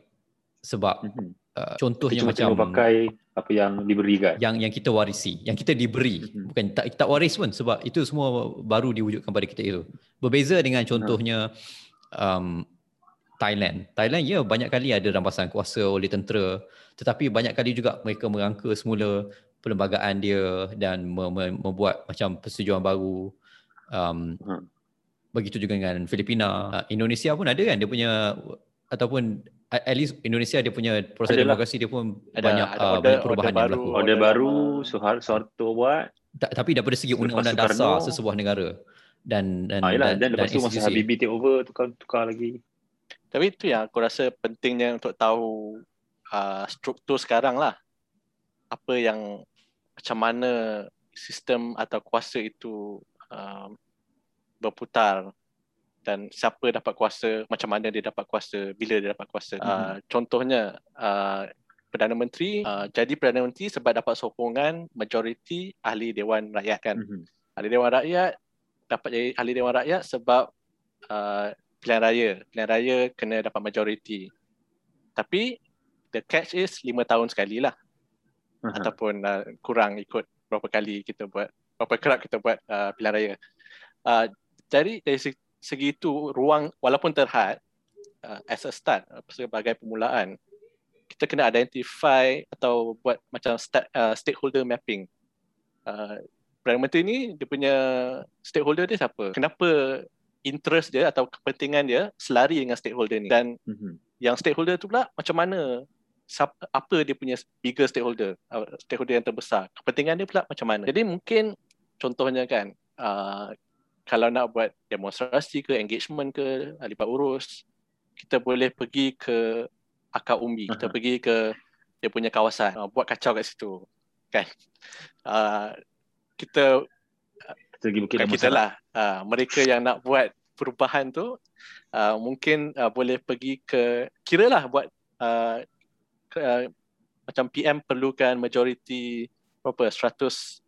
sebab Mhm. Uh, Kita contohnya cuma macam pakai apa yang diberikan. yang yang kita warisi, yang kita diberi, Mhm. bukan tak tak waris pun sebab itu semua baru diwujudkan pada kita itu. Berbeza dengan contohnya um, Thailand. Thailand ya banyak kali ada rampasan kuasa oleh tentera, tetapi banyak kali juga mereka merangka semula perlembagaan dia dan me- me- membuat macam persetujuan baru. Um, Hmm. Begitu juga dengan Filipina. Uh, Indonesia pun ada kan dia punya ataupun at least Indonesia dia punya proses Adalah. demokrasi dia pun Ada- banyak ada uh, banyak perubahan order yang baru. berlaku. Order baru lama. Soeharto Soeharto buat. Ta- tapi daripada segi undang-undang Soekarno- dasar sesebuah negara dan dan Ah, yelah, dan, dan lepas tu masa. Habibie take over tukar tukar lagi. Tapi itu yang aku rasa pentingnya untuk tahu uh, struktur sekarang lah. Apa yang macam mana sistem atau kuasa itu uh, berputar dan siapa dapat kuasa, macam mana dia dapat kuasa, bila dia dapat kuasa. Uh, contohnya uh, Perdana Menteri uh, jadi Perdana Menteri sebab dapat sokongan majoriti ahli Dewan Rakyat kan. Mhm. ahli Dewan Rakyat dapat jadi ahli Dewan Rakyat sebab uh, pilihan raya. Pilihan raya kena dapat majoriti. Tapi the catch is lima tahun sekali lah Aha. ataupun uh, kurang ikut berapa kali kita buat berapa kerap kita buat uh, pilihan raya. Uh, jadi dari segi, segi itu ruang walaupun terhad uh, as a start uh, sebagai permulaan kita kena identify atau buat macam start, uh, stakeholder mapping. Uh, Perdana Menteri ni dia punya stakeholder dia siapa? Kenapa interest dia atau kepentingan dia selari dengan stakeholder ni? Dan Mhm. yang stakeholder tu pula macam mana apa dia punya bigger stakeholder uh, stakeholder yang terbesar kepentingan dia pula macam mana jadi mungkin contohnya kan uh, kalau nak buat demonstrasi ke engagement ke uh, libat urus kita boleh pergi ke akar umbi kita Aha. pergi ke dia punya kawasan uh, buat kacau kat situ kan uh, kita Kita pergi Bukit kita lah. Uh, mereka yang nak buat perubahan tu uh, mungkin uh, boleh pergi ke kira lah buat uh, ke, uh, macam PM perlukan majoriti berapa 111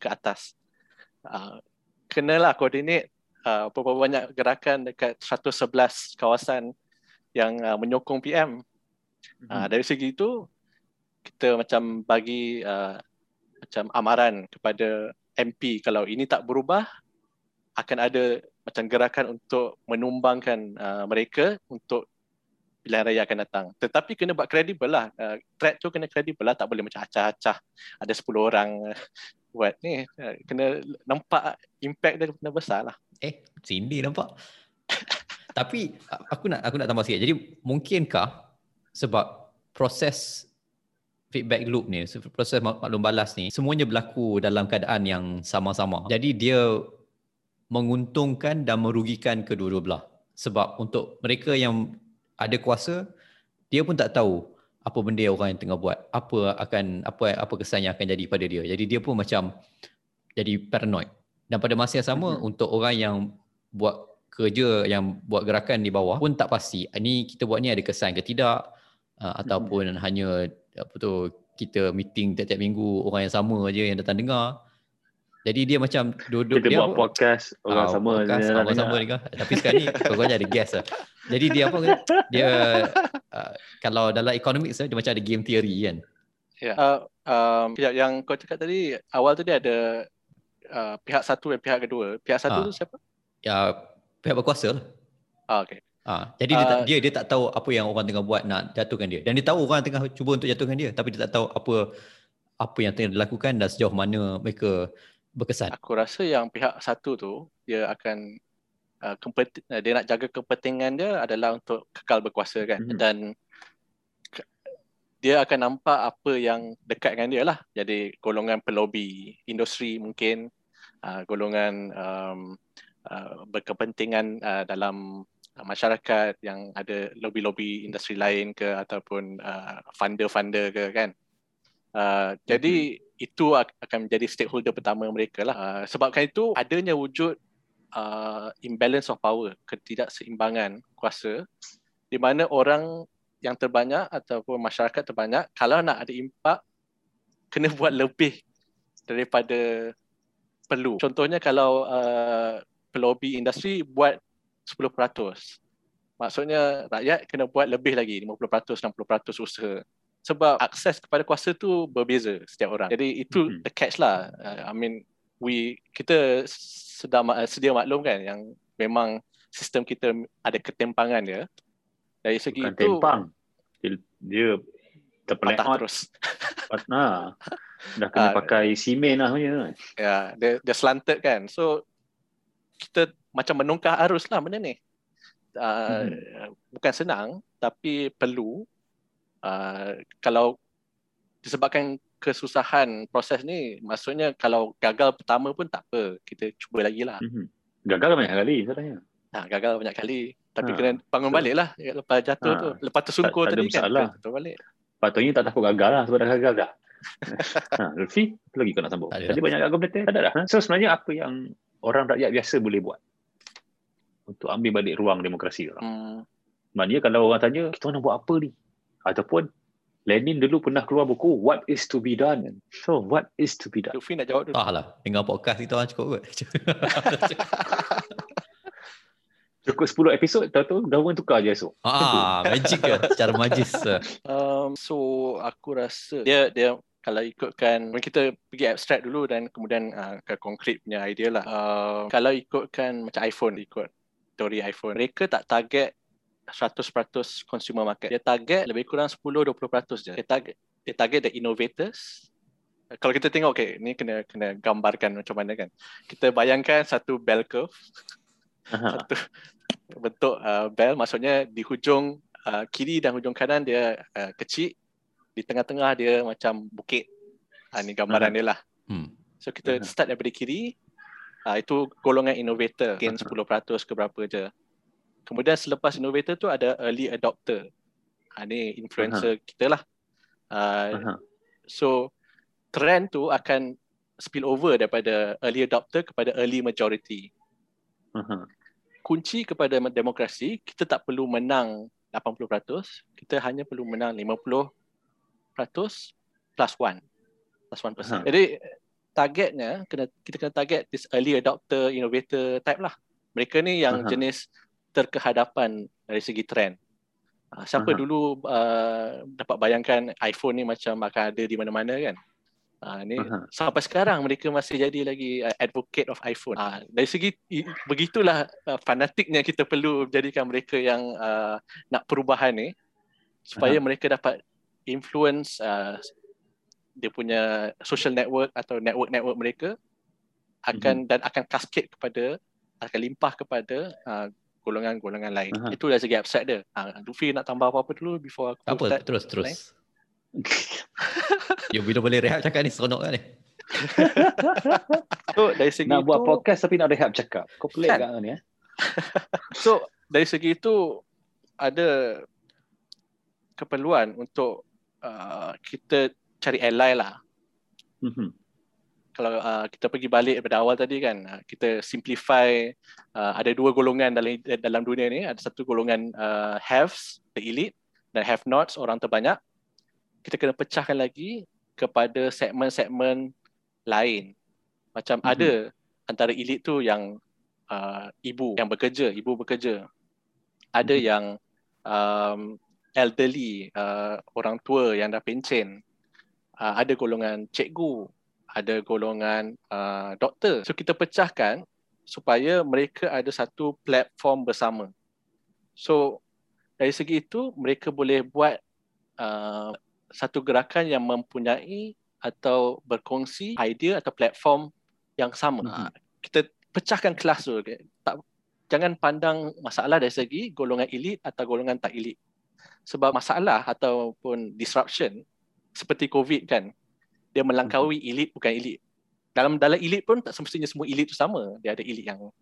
ke atas. Uh, kenalah coordinate uh, berapa banyak gerakan dekat 111 kawasan yang uh, menyokong PM. Mhm. Uh, dari segi itu kita macam bagi uh, macam amaran kepada MP kalau ini tak berubah akan ada macam gerakan untuk menumbangkan uh, mereka untuk pilihan raya akan datang. Tetapi kena buat kredibel lah. Uh, threat tu kena kredibel lah. Tak boleh macam acah-acah. Ada 10 orang buat ni. Uh, kena nampak impact dia kena besar lah. Eh, Cindy nampak. <laughs> Tapi aku nak aku nak tambah sikit. Jadi mungkinkah sebab proses feedback loop ni, se- proses mak- maklum balas ni, semuanya berlaku dalam keadaan yang sama-sama. Jadi dia menguntungkan dan merugikan kedua-dua belah. Sebab untuk mereka yang ada kuasa, dia pun tak tahu apa benda yang orang yang tengah buat, apa akan apa apa kesan yang akan jadi pada dia. Jadi dia pun macam jadi paranoid. Dan pada masa yang sama Mhm. untuk orang yang buat kerja yang buat gerakan di bawah pun tak pasti ni kita buat ni ada kesan ke tidak uh, ataupun hanya apa tu kita meeting tiap-tiap minggu orang yang sama aja yang datang dengar. Jadi dia macam duduk Kita dia buat podcast orang Ah, sama podcast, je orang nak sama dengar. Tapi sekarang ni kau ada guest lah. Jadi dia apa dia uh, kalau dalam economics dia macam ada game theory kan. Ya. Uh, um, yang kau cakap tadi awal tu dia ada uh, pihak satu dan pihak kedua. Pihak satu Ah. tu siapa? Ya pihak berkuasa lah. Ah, okay. Ah, jadi dia, tak, Ah. dia dia tak tahu apa yang orang tengah buat nak jatuhkan dia. Dan dia tahu orang tengah cuba untuk jatuhkan dia tapi dia tak tahu apa apa yang tengah dilakukan dan sejauh mana mereka berkesan. Aku rasa yang pihak satu tu dia akan uh, kempet, uh, dia nak jaga kepentingan dia adalah untuk kekal berkuasa kan Mhm. dan dia akan nampak apa yang dekat dengan dia lah. Jadi golongan pelobi industri mungkin uh, golongan um, uh, berkepentingan uh, dalam masyarakat yang ada lobi-lobi industri lain ke ataupun uh, funder-funder ke kan. Uh, jadi itu ak- akan menjadi stakeholder pertama mereka lah. Uh, sebabkan itu adanya wujud uh, imbalance of power, ketidakseimbangan kuasa di mana orang yang terbanyak ataupun masyarakat terbanyak kalau nak ada impak kena buat <laughs> lebih daripada perlu. Contohnya kalau uh, pelobi industri buat 10%. Maksudnya rakyat kena buat lebih lagi 50%, 60% usaha. Sebab akses kepada kuasa tu berbeza setiap orang. Jadi itu Mhm. the catch lah. Uh, I mean we kita sedang ma- sedia maklum kan yang memang sistem kita ada ketimpangan dia. Dari segi Bukan itu tempang. Dia, dia terpeleot. patah terus. <laughs> Nah, dah kena Ah. pakai simen lah sebenarnya. Ya, dia dia slanted kan. So kita macam menungkah arus lah benda ni. Uh, Bukan senang tapi perlu. Uh, kalau disebabkan kesusahan proses ni, maksudnya kalau gagal pertama pun tak apa. Kita cuba lagi lah. Mhm. Gagal banyak kali sebenarnya. Ha, gagal banyak kali. Tapi Ha. kena bangun balik lah lepas jatuh Ha. tu. Lepas tersungkur Tak- tak ada tadi kan. Betul balik. Patutnya tak takut gagal lah sebab dah gagal dah. <laughs> ha, Lutfi, apa lagi kau nak sambung? Tadi banyak argumentatif. Tak ada dah. So sebenarnya apa yang orang rakyat biasa boleh buat untuk ambil balik ruang demokrasi orang? Hmm. Maknanya kalau orang tanya, kita nak buat apa ni? Ataupun Lenin dulu pernah keluar buku What is to be done? So what is to be done? Lutfi nak jawab dulu. Tak lah. Dengar podcast kita orang cukup kot. <laughs> Cukup 10 episod, tahu-tahu government tukar je esok. ah, magic ke? Secara majis. eh. Um, so aku rasa dia dia kalau ikutkan kita pergi abstract dulu dan kemudian uh, ke konkret punya idea lah. Uh, kalau ikutkan macam iPhone ikut teori iPhone, mereka tak target 100% consumer market. Dia target lebih kurang 10-20% je. Dia target dia target the innovators. Kalau kita tengok okay, ni kena kena gambarkan macam mana kan. Kita bayangkan satu bell curve Aha. satu bentuk uh, bell maksudnya di hujung uh, kiri dan hujung kanan dia uh, kecil di tengah-tengah dia macam bukit uh, ni gambaran dia lah Hmm. so kita start daripada kiri uh, itu golongan innovator Mhm. 10% ke berapa je kemudian selepas innovator tu ada early adopter uh, ni influencer kita lah uh, Aha. so trend tu akan spill over daripada early adopter kepada early majority Aha. kunci kepada demokrasi kita tak perlu menang 80%, kita hanya perlu menang 50% plus 1 plus 1%. Aha. Jadi targetnya kena kita kena target this early adopter innovator type lah. Mereka ni yang Aha. jenis terkehadapan dari segi trend. Uh, siapa Aha. dulu uh, dapat bayangkan iPhone ni macam akan ada di mana-mana kan? Uh, ni Aha. sampai sekarang mereka masih jadi lagi uh, advocate of iPhone. Uh, dari segi i- begitulah uh, fanatiknya kita perlu jadikan mereka yang uh, nak perubahan ni supaya Aha. mereka dapat influence uh, dia punya social network atau network-network mereka akan dan akan cascade kepada akan limpah kepada uh, golongan-golongan lain. Aha. Itu dari segi abstract dia. Uh, Luffy nak tambah apa-apa dulu before aku Tak apa, start? terus, terus. <laughs> Ya, bila boleh rehat cakap ni, seronok kan ni. <laughs> So dari segi Nak buat itu, podcast tapi nak rehat cakap. Kau pelik Kan? kan ni eh? <laughs> So dari segi itu ada keperluan untuk uh, kita cari ally lah. Mhm. Kalau uh, kita pergi balik pada awal tadi kan, uh, kita simplify uh, ada dua golongan dalam dalam dunia ni, ada satu golongan uh, haves, the elite dan have nots, orang terbanyak. Kita kena pecahkan lagi kepada segmen-segmen lain. Macam Mhm. ada antara elite tu yang uh, ibu yang bekerja, ibu bekerja. Ada Mhm. yang um, elderly, uh, orang tua yang dah pencen. Uh, ada golongan cikgu, ada golongan uh, doktor. So kita pecahkan supaya mereka ada satu platform bersama. So dari segi itu mereka boleh buat uh, satu gerakan yang mempunyai atau berkongsi idea atau platform yang sama. Mm-hmm. Kita pecahkan kelas tu. Okay? Tak jangan pandang masalah dari segi golongan elit atau golongan tak elit. Sebab masalah ataupun disruption seperti COVID kan, dia melangkaui mm-hmm. elit bukan elit dalam dalam elit pun tak semestinya semua elit tu sama. Dia ada elit yang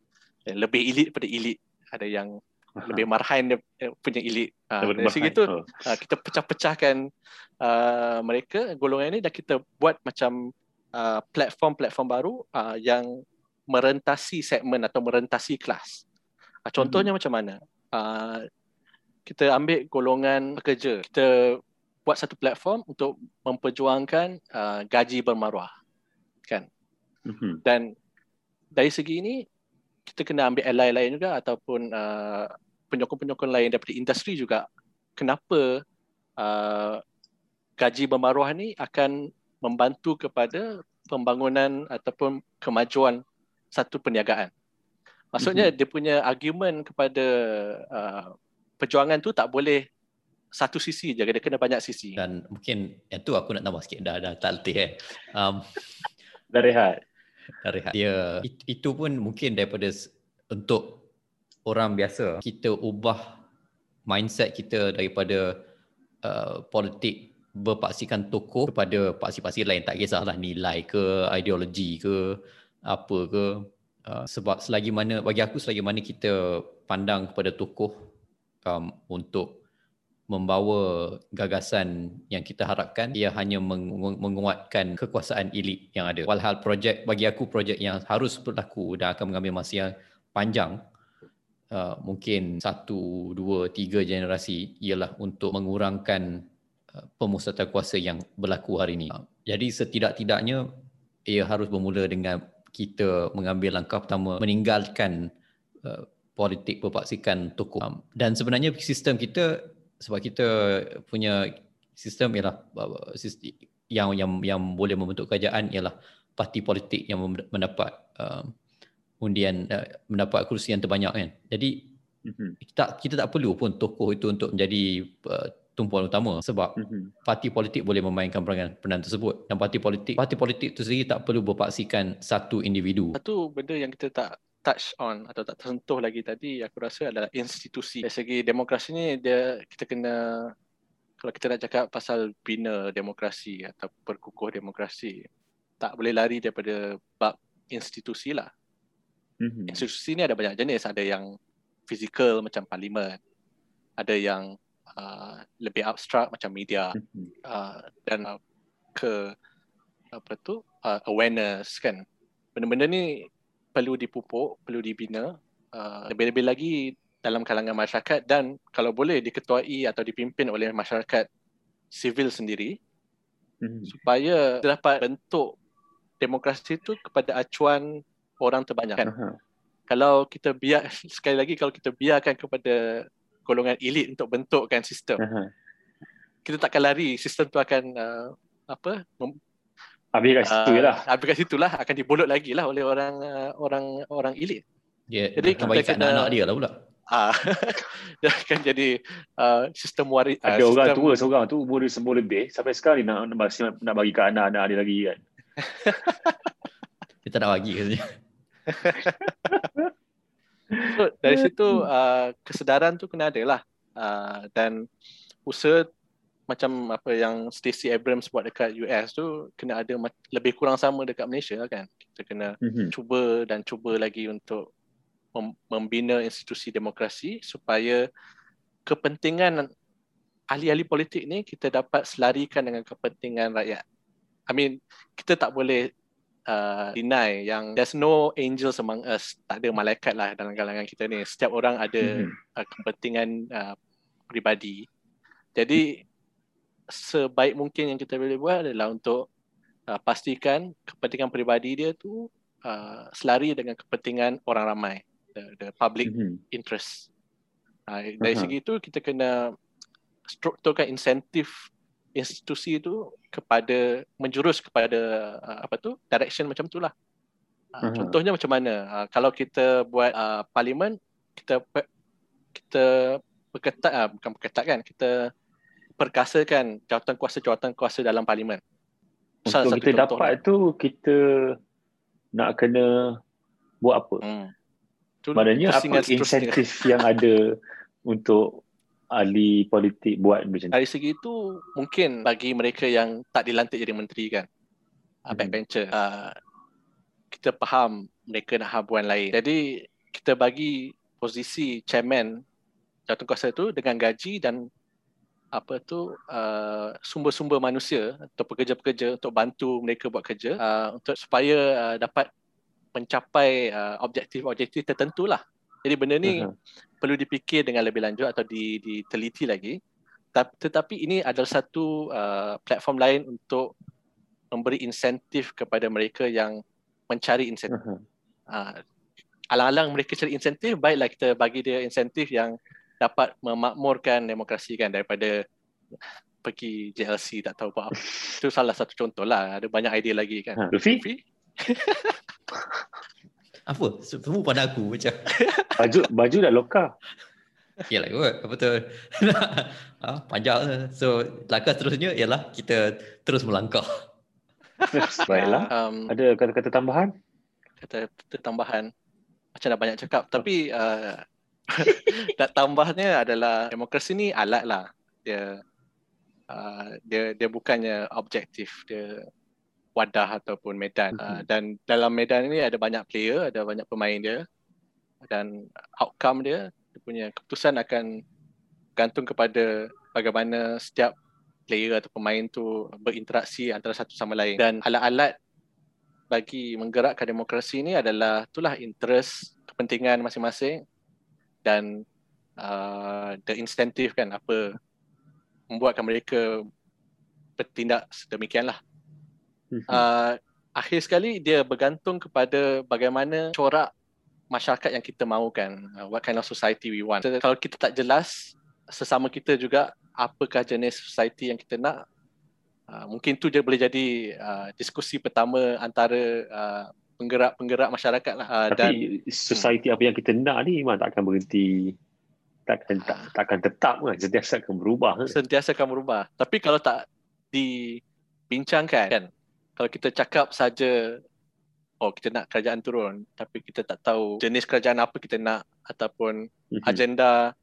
lebih elit daripada elit. Ada yang lebih marhain dia punya elit. Ha, dari segi itu oh. Kita pecah-pecahkan uh, mereka golongan ini dan kita buat macam uh, platform-platform baru uh, yang merentasi segmen atau merentasi kelas. Uh, contohnya hmm. macam mana? Uh, kita ambil golongan pekerja. Kita buat satu platform untuk memperjuangkan uh, gaji bermaruah. Kan? Mm-hmm. Dan dari segi ini kita kena ambil ally lain juga ataupun uh, penyokong-penyokong lain daripada industri juga. Kenapa uh, gaji bermaruah ni akan membantu kepada pembangunan ataupun kemajuan satu perniagaan. Maksudnya mm-hmm. dia punya argument kepada uh, perjuangan tu tak boleh satu sisi je, dia kena banyak sisi. Dan mungkin yang tu aku nak tambah sikit dah dah tak letih eh. Um, <laughs> dah rehat rehat. Dia itu pun mungkin daripada untuk orang biasa kita ubah mindset kita daripada uh, politik berpaksikan tokoh kepada paksi-paksi lain tak kisahlah nilai ke ideologi ke apa ke uh, sebab selagi mana bagi aku selagi mana kita pandang kepada tokoh um, untuk membawa gagasan yang kita harapkan ia hanya menguatkan kekuasaan elit yang ada. Walhal projek bagi aku projek yang harus berlaku dan akan mengambil masa yang panjang uh, mungkin satu, dua, tiga generasi ialah untuk mengurangkan uh, pemusatan kuasa yang berlaku hari ini. Uh, jadi setidak-tidaknya ia harus bermula dengan kita mengambil langkah pertama meninggalkan uh, politik berpaksikan tokoh. Um, dan sebenarnya sistem kita sebab kita punya sistem ialah sistem yang yang yang boleh membentuk kerajaan ialah parti politik yang mendapat uh, undian uh, mendapat kerusi yang terbanyak kan. Jadi mm-hmm. kita kita tak perlu pun tokoh itu untuk menjadi uh, tumpuan utama sebab mm-hmm. parti politik boleh memainkan peranan peranan tersebut dan parti politik parti politik itu sendiri tak perlu berpaksikan satu individu. Satu benda yang kita tak touch on atau tak tersentuh lagi tadi aku rasa adalah institusi. Dari segi demokrasi ni dia kita kena kalau kita nak cakap pasal bina demokrasi atau perkukuh demokrasi tak boleh lari daripada bab institusi lah. Mm-hmm. Institusi ni ada banyak jenis. Ada yang fizikal macam parlimen. Ada yang uh, lebih abstrak macam media. Mm-hmm. Uh, dan uh, ke apa tu uh, awareness kan. Benda-benda ni perlu dipupuk, perlu dibina uh, lebih-lebih lagi dalam kalangan masyarakat dan kalau boleh diketuai atau dipimpin oleh masyarakat sivil sendiri hmm. supaya dapat bentuk demokrasi itu kepada acuan orang terbanyak kan. Uh-huh. Kalau kita biar <laughs> sekali lagi kalau kita biarkan kepada golongan elit untuk bentukkan sistem. Uh-huh. Kita takkan lari sistem tu akan uh, apa Habis kat situ uh, lah. Habis kat situ lah akan dibolot lagi lah oleh orang uh, orang orang elit. Ya, yeah, Jadi kita bagi kat anak dia lah pula. Ah, <laughs> dia akan jadi uh, sistem waris. Uh, Ada sistem orang tua seorang tu umur dia sembuh lebih sampai sekarang dia nak, nak, nak bagi kat anak-anak dia lagi kan. <laughs> dia tak nak bagi katanya. <laughs> so, dari situ uh, kesedaran tu kena ada lah. Uh, dan usaha macam apa yang Stacey Abrams buat dekat US tu kena ada lebih kurang sama dekat Malaysia lah kan. Kita kena mm-hmm. cuba dan cuba lagi untuk mem- membina institusi demokrasi supaya kepentingan ahli-ahli politik ni kita dapat selarikan dengan kepentingan rakyat. I mean, kita tak boleh uh, deny yang there's no angels among us. Tak ada malaikat lah dalam kalangan kita ni. Setiap orang ada mm-hmm. uh, kepentingan uh, pribadi. Jadi sebaik mungkin yang kita boleh buat adalah untuk uh, pastikan kepentingan peribadi dia tu uh, selari dengan kepentingan orang ramai the, the public mm-hmm. interest uh, dari uh-huh. segi itu kita kena strukturkan insentif institusi itu kepada menjurus kepada uh, apa tu direction macam itulah Uh, contohnya macam mana? Uh, kalau kita buat uh, parlimen, kita kita perketat, uh, bukan perketat kan, kita perkasakan jawatan kuasa-jawatan kuasa dalam parlimen. Untuk kita dapat tu, kita nak kena buat apa? Hmm. Maknanya apa insentif <laughs> yang ada untuk ahli politik buat macam ni? Dari segi itu mungkin bagi mereka yang tak dilantik jadi menteri kan, hmm. backbencher, uh, kita faham mereka nak habuan lain. Jadi kita bagi posisi chairman jawatan kuasa itu dengan gaji dan apa tu uh, sumber-sumber manusia atau pekerja-pekerja untuk bantu mereka buat kerja uh, untuk supaya uh, dapat mencapai uh, objektif-objektif tertentu lah. Jadi benda ni uh-huh. perlu dipikir dengan lebih lanjut atau diteliti lagi. Tetapi ini adalah satu uh, platform lain untuk memberi insentif kepada mereka yang mencari insentif. Uh-huh. Uh, alang-alang mereka cari insentif, baiklah kita bagi dia insentif yang dapat memakmurkan demokrasi kan daripada pergi JLC tak tahu apa. Itu salah satu contoh lah. Ada banyak idea lagi kan. Ha, Luffy? Luffy? <laughs> Apa? Semua pada aku macam. <laughs> baju baju dah lokal. Yalah kot, betul. ha, panjang. So, langkah seterusnya ialah kita terus melangkah. <laughs> Baiklah. Um, Ada kata-kata tambahan? Kata-kata tambahan. Macam dah banyak cakap. Tapi, uh, <laughs> nak tambahnya adalah demokrasi ni alat lah. Dia, uh, dia, dia bukannya objektif. Dia wadah ataupun medan uh, dan dalam medan ini ada banyak player ada banyak pemain dia dan outcome dia dia punya keputusan akan gantung kepada bagaimana setiap player atau pemain tu berinteraksi antara satu sama lain dan alat-alat bagi menggerakkan demokrasi ini adalah itulah interest kepentingan masing-masing dan uh, the incentive kan apa membuatkan mereka bertindak sedemikianlah. Uh, akhir sekali dia bergantung kepada bagaimana corak masyarakat yang kita mahukan uh, what kind of society we want. So, kalau kita tak jelas sesama kita juga apakah jenis society yang kita nak uh, mungkin tu dia boleh jadi uh, diskusi pertama antara uh, penggerak-penggerak masyarakat lah uh, tapi dan, society hmm. apa yang kita nak ni memang tak akan berhenti takkan tak, takkan tetap kan sentiasa akan berubah kan? sentiasa akan berubah tapi kalau tak dibincangkan kan kalau kita cakap saja oh kita nak kerajaan turun tapi kita tak tahu jenis kerajaan apa kita nak ataupun mm-hmm. agenda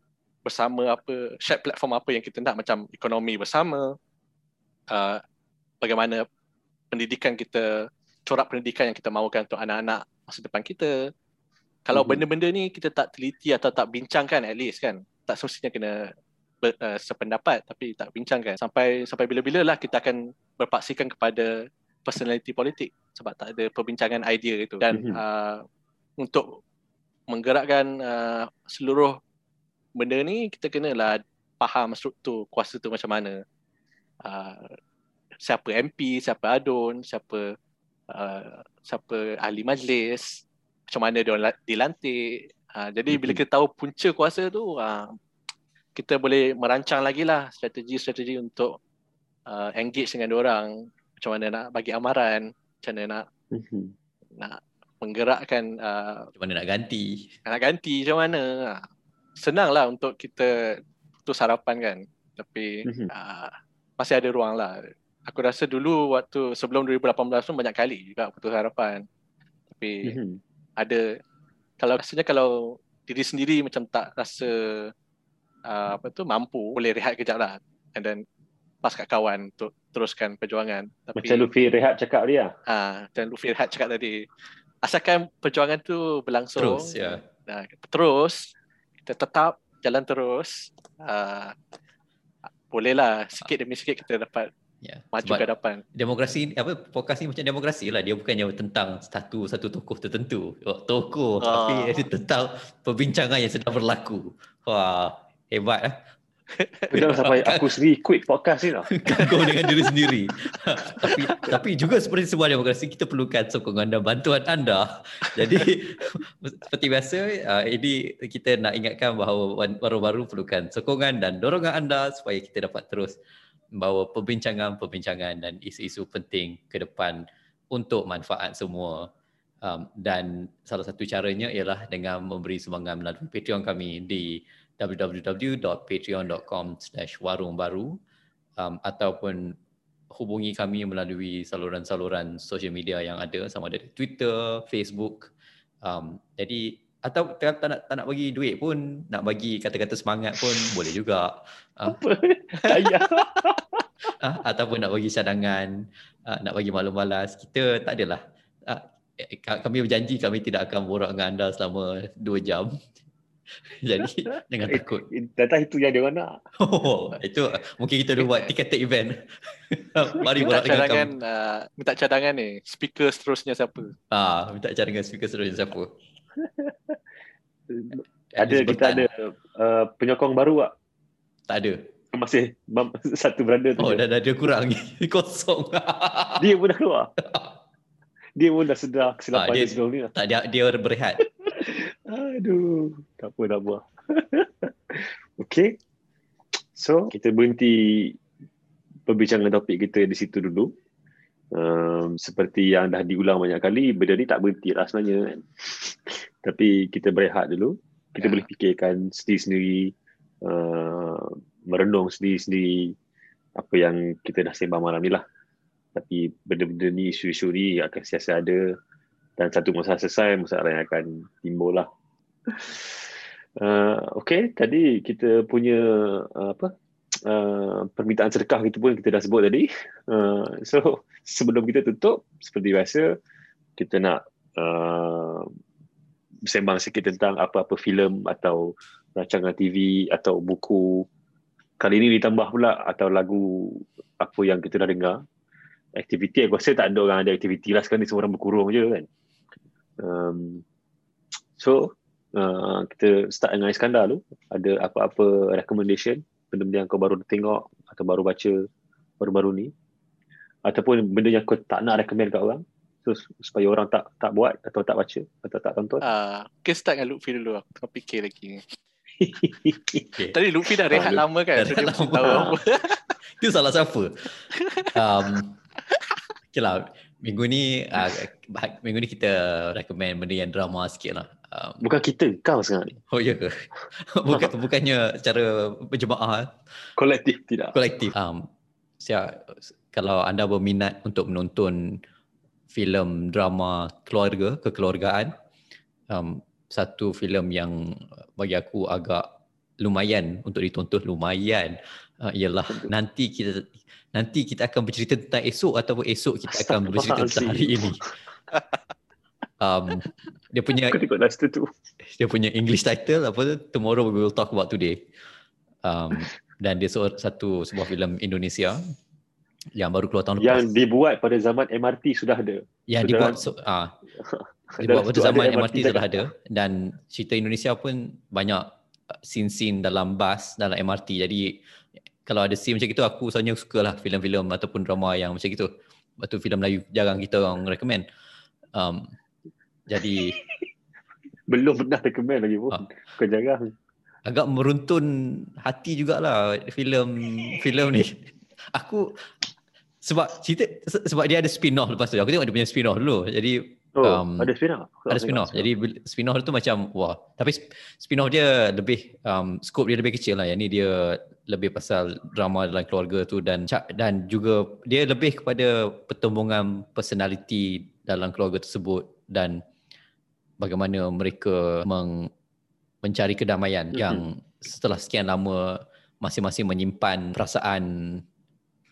bersama apa shared platform apa yang kita nak macam ekonomi bersama uh, bagaimana pendidikan kita corak pendidikan yang kita mahukan untuk anak-anak masa depan kita kalau mm-hmm. benda-benda ni kita tak teliti atau tak bincangkan at least kan tak semestinya kena ber, uh, sependapat tapi tak bincangkan sampai sampai bila-bila lah kita akan berpaksikan kepada personality politik sebab tak ada perbincangan idea itu dan mm-hmm. uh, untuk menggerakkan uh, seluruh benda ni kita kenalah faham struktur kuasa tu macam mana uh, siapa MP siapa adun siapa uh, siapa ahli majlis macam mana dia dilantik uh, jadi mm-hmm. bila kita tahu punca kuasa tu uh, kita boleh merancang lagi lah strategi-strategi untuk uh, engage dengan orang macam mana nak bagi amaran, macam mana nak mm-hmm. nak menggerakkan uh, macam mana nak ganti. Nak ganti macam mana. Senanglah untuk kita putus harapan kan. Tapi mm-hmm. uh, masih ada ruang lah. Aku rasa dulu waktu sebelum 2018 pun banyak kali juga putus harapan. Tapi mm-hmm. ada kalau rasanya kalau diri sendiri macam tak rasa uh, apa tu mampu boleh rehat kejap lah. And then pas kat kawan untuk teruskan perjuangan. Tapi, macam Luffy Rehat cakap dia. Ah, ha, dan Luffy Rehat cakap tadi. Asalkan perjuangan tu berlangsung. Terus, ya. Nah, terus, kita tetap jalan terus. Uh, bolehlah sikit demi sikit kita dapat ya. maju ke depan. Demokrasi, apa, podcast ni macam demokrasi lah. Dia bukannya tentang satu satu tokoh tertentu. Oh, tokoh, oh. tapi dia tentang perbincangan yang sedang berlaku. Wah, hebat lah. <laughs> Jangan sampai aku sendiri quit podcast ni lah. Kau <laughs> dengan diri sendiri. <laughs> tapi tapi juga seperti sebuah demokrasi kita perlukan sokongan dan bantuan anda. Jadi seperti biasa uh, ini kita nak ingatkan bahawa baru-baru perlukan sokongan dan dorongan anda supaya kita dapat terus membawa perbincangan-perbincangan dan isu-isu penting ke depan untuk manfaat semua Um, dan salah satu caranya ialah dengan memberi sumbangan melalui Patreon kami di www.patreon.com slash warung baru um, ataupun hubungi kami melalui saluran-saluran social media yang ada sama ada Twitter, Facebook. Um, jadi atau tak, tak, nak, tak nak bagi duit pun, nak bagi kata-kata semangat pun boleh juga. Uh, Apa? <laughs> Uh, <laughs> ataupun nak bagi cadangan, uh, nak bagi maklum balas. Kita tak adalah. Uh, kami berjanji kami tidak akan borak dengan anda selama 2 jam. <laughs> Jadi jangan Eh, takut. Data itu yang dia nak. Oh, itu mungkin kita dah buat ticketed event. Mari minta borak dengan cadangan, kami. uh, minta cadangan ni. Speaker seterusnya siapa? Ah, minta cadangan speaker seterusnya siapa? <laughs> Ada kita ada uh, penyokong baru tak? Tak ada. Masih <laughs> satu beranda tu. Oh, dah, dah ada kurang. <laughs> Kosong. Dia pun dah keluar. Dia pun dah sedar kesilapan Ah, dia, dia- sebelum ni. lah. tak dia dia berehat. Aduh, tak apa nak buat. okay. So, kita berhenti perbincangan topik kita di situ dulu. Um, seperti yang dah diulang banyak kali, benda ni tak berhenti lah sebenarnya kan. <laughs> Tapi kita berehat dulu. Kita Ya. boleh fikirkan sendiri-sendiri, uh, merenung sendiri-sendiri apa yang kita dah sembang malam ni lah. Tapi benda-benda ni, isu-isu ni akan siasa ada dan satu masa selesai, masalah yang akan timbul lah. <laughs> Uh, okay, tadi kita punya uh, apa uh, permintaan sedekah itu pun kita dah sebut tadi. Uh, so <laughs> sebelum kita tutup, seperti biasa kita nak uh, sembang sikit tentang apa-apa filem atau rancangan TV atau buku. Kali ini ditambah pula atau lagu apa yang kita dah dengar. Aktiviti aku rasa tak ada orang ada aktiviti lah sekarang ni semua orang berkurung je kan. Um, so uh, kita start dengan Iskandar dulu. Ada apa-apa recommendation benda-benda yang kau baru tengok atau baru baca baru-baru ni ataupun benda yang kau tak nak recommend kat orang so, supaya orang tak tak buat atau tak baca atau tak tonton. Uh, okay, start dengan Lutfi dulu. Aku tengah fikir lagi ni. Okay. Tadi Lutfi dah rehat Ah, lama kan? dah So dia lama. tahu <laughs> apa. Itu salah siapa? Um, okay lah. Minggu ni, uh, minggu ni kita recommend benda yang drama sikit lah. Um, Bukan kita, kau sekarang ni. oh ya ke? <laughs> Bukan, <laughs> bukannya cara berjemaah Kolektif tidak. kolektif. Um, saya, kalau anda berminat untuk menonton filem drama keluarga, kekeluargaan, um, satu filem yang bagi aku agak lumayan untuk ditonton lumayan uh, ialah nanti kita nanti kita akan bercerita tentang esok ataupun esok kita akan bercerita tentang hari ini. <laughs> Um, <laughs> dia punya tengok last tu. <laughs> dia punya English title apa tu Tomorrow We Will Talk About Today. Um, dan dia satu sebuah filem Indonesia yang baru keluar tahun lepas. Yang dibuat pada zaman MRT sudah ada. yang sudah- dibuat so, ah <laughs> dibuat pada zaman ada MRT sudah ada dan cerita Indonesia pun banyak uh, scene-scene dalam bas dalam MRT jadi kalau ada scene macam itu aku sebenarnya sukalah filem-filem ataupun drama yang macam itu Lepas tu filem Melayu jarang kita orang recommend um, jadi <laughs> Belum pernah recommend lagi pun. Ah. Kau jarang. agak meruntun hati jugalah filem filem ni <laughs> aku sebab cerita se- sebab dia ada spin-off lepas tu aku tengok dia punya spin-off dulu jadi Oh, Um, ada spin-off? Aku ada spin-off. Jadi spin-off tu macam wah. Tapi sp- spin-off dia lebih um, scope dia lebih kecil lah. Yang ni dia lebih pasal drama dalam keluarga tu dan dan juga dia lebih kepada pertembungan personality dalam keluarga tersebut dan bagaimana mereka meng, mencari kedamaian Mhm. yang setelah sekian lama masing-masing menyimpan perasaan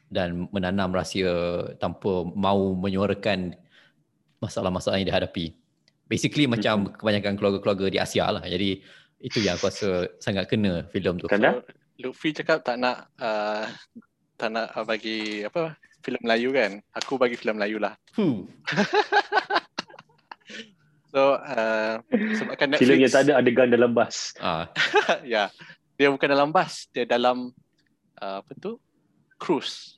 dan menanam rahsia tanpa mau menyuarakan masalah-masalah yang dihadapi. Basically macam kebanyakan keluarga-keluarga di Asia lah. Jadi itu yang aku rasa sangat kena filem tu. Kanda? Lutfi cakap tak nak uh, tak nak uh, bagi apa filem Melayu kan. Aku bagi filem Melayu lah. Huh. <laughs> So uh, sebabkan <laughs> Netflix yang tak ada adegan dalam bas. Ah, <laughs> ya. Dia bukan dalam bas, dia dalam uh, apa tu? Cruise.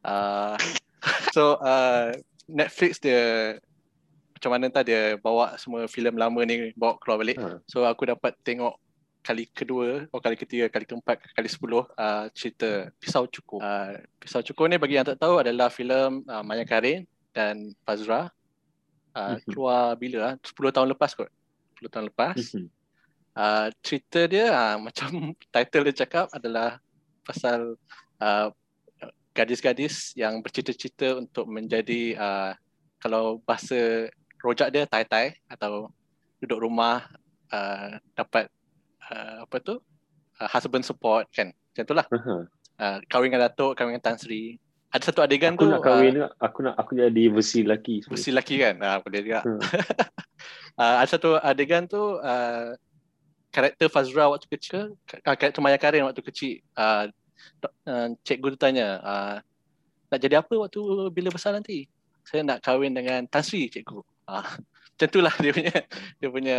Uh, <laughs> so uh, Netflix dia macam mana entah dia bawa semua filem lama ni bawa keluar balik. Ha. So aku dapat tengok kali kedua, atau kali ketiga, kali keempat, kali sepuluh uh, cerita Pisau Cukur. Uh, Pisau Cukur ni bagi yang tak tahu adalah filem uh, Maya Karin dan Fazra uh, keluar bila ah? 10 tahun lepas kot. 10 tahun lepas. Uh, cerita dia uh, <laughs> macam title dia cakap adalah pasal uh, gadis-gadis yang bercita-cita untuk menjadi uh, kalau bahasa rojak dia tai-tai atau duduk rumah uh, dapat uh, apa tu? Uh, husband support kan. Macam tu lah. Aha. uh, kahwin dengan Datuk kahwin dengan Tan Sri ada satu adegan Aku tu nak kahwin uh, aku nak aku jadi versi lelaki. Versi lelaki kan? Ah, boleh juga. Hmm. uh, <laughs> ada satu adegan tu uh, karakter Fazra waktu kecil, uh, karakter Maya Karin waktu kecil, uh, uh, cikgu tu tanya, uh, nak jadi apa waktu bila besar nanti? Saya nak kahwin dengan Tan Sri, cikgu. Uh, <laughs> macam itulah dia punya dia punya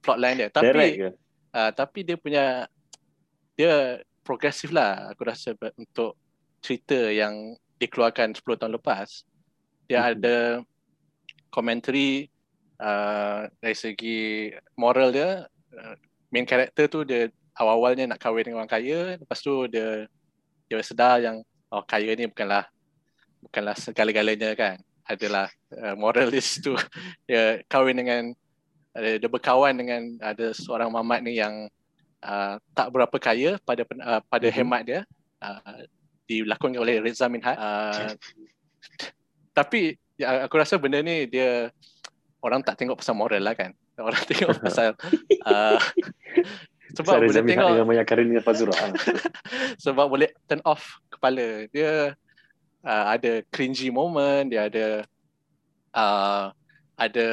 plotline dia. Direct Tapi ke? uh, tapi dia punya dia progresif lah aku rasa untuk cerita yang dikeluarkan 10 tahun lepas. Dia Mhm. ada komentari uh, dari segi moral dia uh, main karakter tu dia awal-awalnya nak kahwin dengan orang kaya lepas tu dia dia sedar yang oh kaya ni bukanlah bukanlah segala-galanya kan adalah uh, moral di situ <laughs> dia kahwin dengan uh, dia berkawan dengan ada seorang mamat ni yang uh, tak berapa kaya pada uh, pada Mhm. hemat dia uh, dilakonkan oleh Reza Minhad uh, tapi ya, aku rasa benda ni dia orang tak tengok pasal moral lah kan <laughs> orang tengok pasal uh, <laughs> sebab Saya boleh tengok dengan Maya Karin dengan Fazura. Ah. <laughs> sebab boleh turn off kepala dia uh, ada cringy moment dia ada uh, ada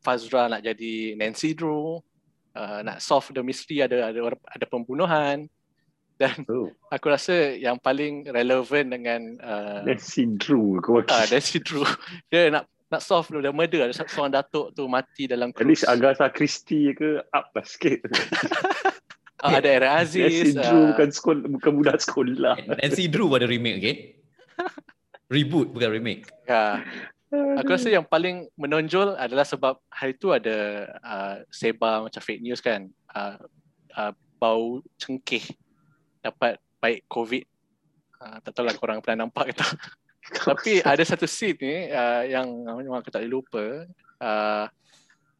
Fazra nak jadi Nancy Drew uh, nak solve the mystery ada ada ada pembunuhan dan Oh, <laughs> aku rasa yang paling relevan dengan uh, Nancy Drew kau ah, wakil. Nancy Drew dia nak nak solve the murder ada satu seorang datuk tu mati dalam At least cruise Agatha Christie ke up lah sikit. <laughs> Ah, ada Aaron Nancy Aziz Drew ah, bukan sekolah, bukan budak sekolah. Nancy Drew ada remake okay? <laughs> Reboot bukan remake. ya. Aku rasa yang paling menonjol adalah sebab hari tu ada uh, sebar macam fake news kan. Uh, uh, bau cengkeh dapat baik COVID. Uh, tak tahu lah korang pernah nampak ke tak. <laughs> Tapi ada satu scene ni uh, yang memang aku tak boleh lupa. Uh,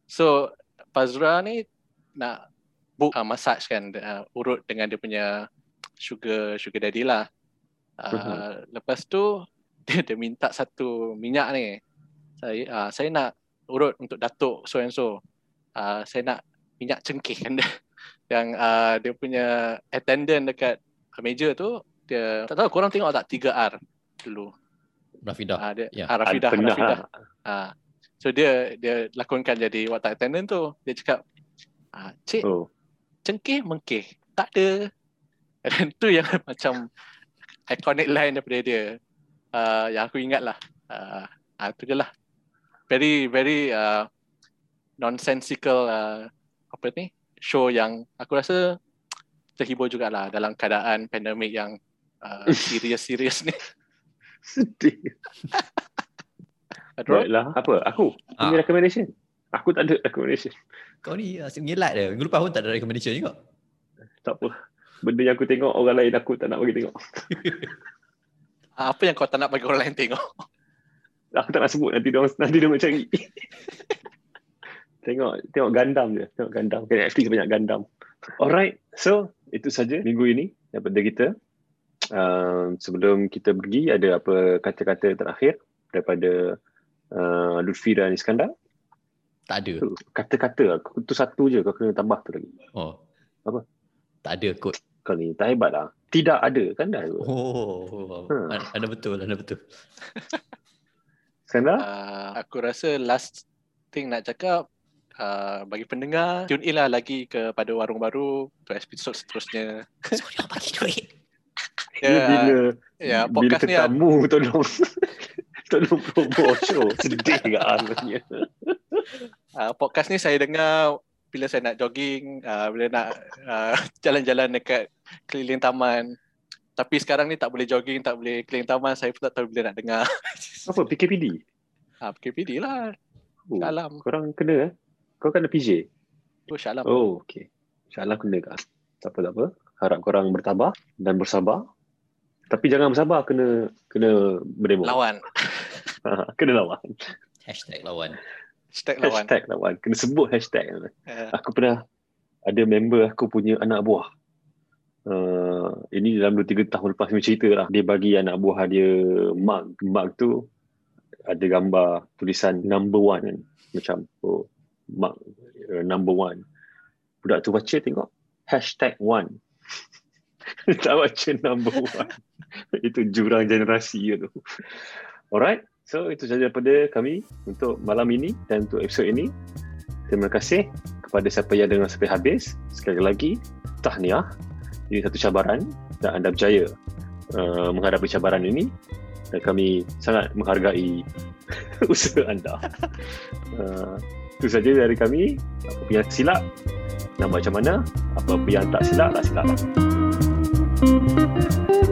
so Fazra ni nak book uh, massage kan uh, urut dengan dia punya sugar sugar daddy lah. Uh, lepas tu <laughs> dia, dia minta satu minyak ni. Saya uh, saya nak urut untuk datuk so and so. Uh, saya nak minyak cengkeh kan dia. Yang uh, dia punya attendant dekat meja tu dia tak tahu korang tengok tak 3R dulu. Rafidah. Ah dia Ya. ah, Rafidah Pernah Rafidah. Ah. So dia dia lakonkan jadi watak attendant tu. Dia cakap ah cik Oh. cengkeh mengkeh. Tak ada. <laughs> Dan tu yang <laughs> macam iconic line daripada dia. Uh, yang aku ingat lah. Uh, ah, tu je lah. Very, very uh, nonsensical uh, apa ni show yang aku rasa terhibur jugalah dalam keadaan pandemik yang uh, serius-serius ni. <laughs> Sedih. Baiklah. Apa? Aku? Aku Ah. punya recommendation. Aku tak ada recommendation. Kau ni asyik mengilat dia. Minggu lepas pun tak ada recommendation juga. Tak apa. Benda yang aku tengok orang lain aku tak nak bagi tengok. Ah, <laughs> Apa yang kau tak nak bagi orang lain tengok? Aku tak nak sebut nanti dia nanti dia nak cari. <laughs> tengok tengok gandam je. Tengok gandam. Kat Netflix banyak gandam. Alright. So, itu saja minggu ini daripada kita. Um, sebelum kita pergi ada apa kata-kata terakhir daripada uh, Lutfi dan Iskandar? Tak ada. Tu, Kata-kata aku tu satu je kau kena tambah tu lagi. Oh. Apa? Tak ada kot. Kau ni tak hebat lah. Tidak ada kan dah. Oh. Hmm. Anda- Anda betul, anda betul. Iskandar? Uh, aku rasa last thing nak cakap uh, bagi pendengar tune in lah lagi kepada warung baru untuk episod seterusnya. <laughs> Sorry, aku bagi duit. Ya, bila ya bila podcast ni tetamu tolong <laughs> tolong promo show <laughs> sedih ke alanya uh, podcast ni saya dengar bila saya nak jogging, uh, bila nak uh, jalan-jalan dekat keliling taman. Tapi sekarang ni tak boleh jogging, tak boleh keliling taman, saya pun tak tahu bila nak dengar. apa PKPD Ah, PKPD lah. oh, Alam. korang kena eh kau kena PJ Tu Syalam. oh okey insyaallah kena ke tak apa tak apa harap korang bertabah dan bersabar tapi jangan bersabar kena kena berdemo Lawan. <laughs> kena lawan Hashtag lawan. Hashtag lawan. Hashtag lawan. Kena sebut hashtag. Uh, Aku pernah ada member aku punya anak buah. Uh, ini dalam 2-3 tahun lepas punya cerita lah. Dia bagi anak buah dia mug. Mug tu ada gambar tulisan number one kan. Macam oh, mug uh, number one. Budak tu baca tengok hashtag one. <laughs> tak baca number one. <laughs> Itu jurang generasi tu. Alright. So itu sahaja daripada kami untuk malam ini dan untuk episod ini. Terima kasih kepada siapa yang dengar sampai habis. Sekali lagi, tahniah. Ini satu cabaran dan anda berjaya uh, menghadapi cabaran ini. Dan kami sangat menghargai <laughs> usaha anda. Uh, itu saja dari kami. Apa yang silap, nak macam mana. Apa yang tak silap, tak silap. Thank you.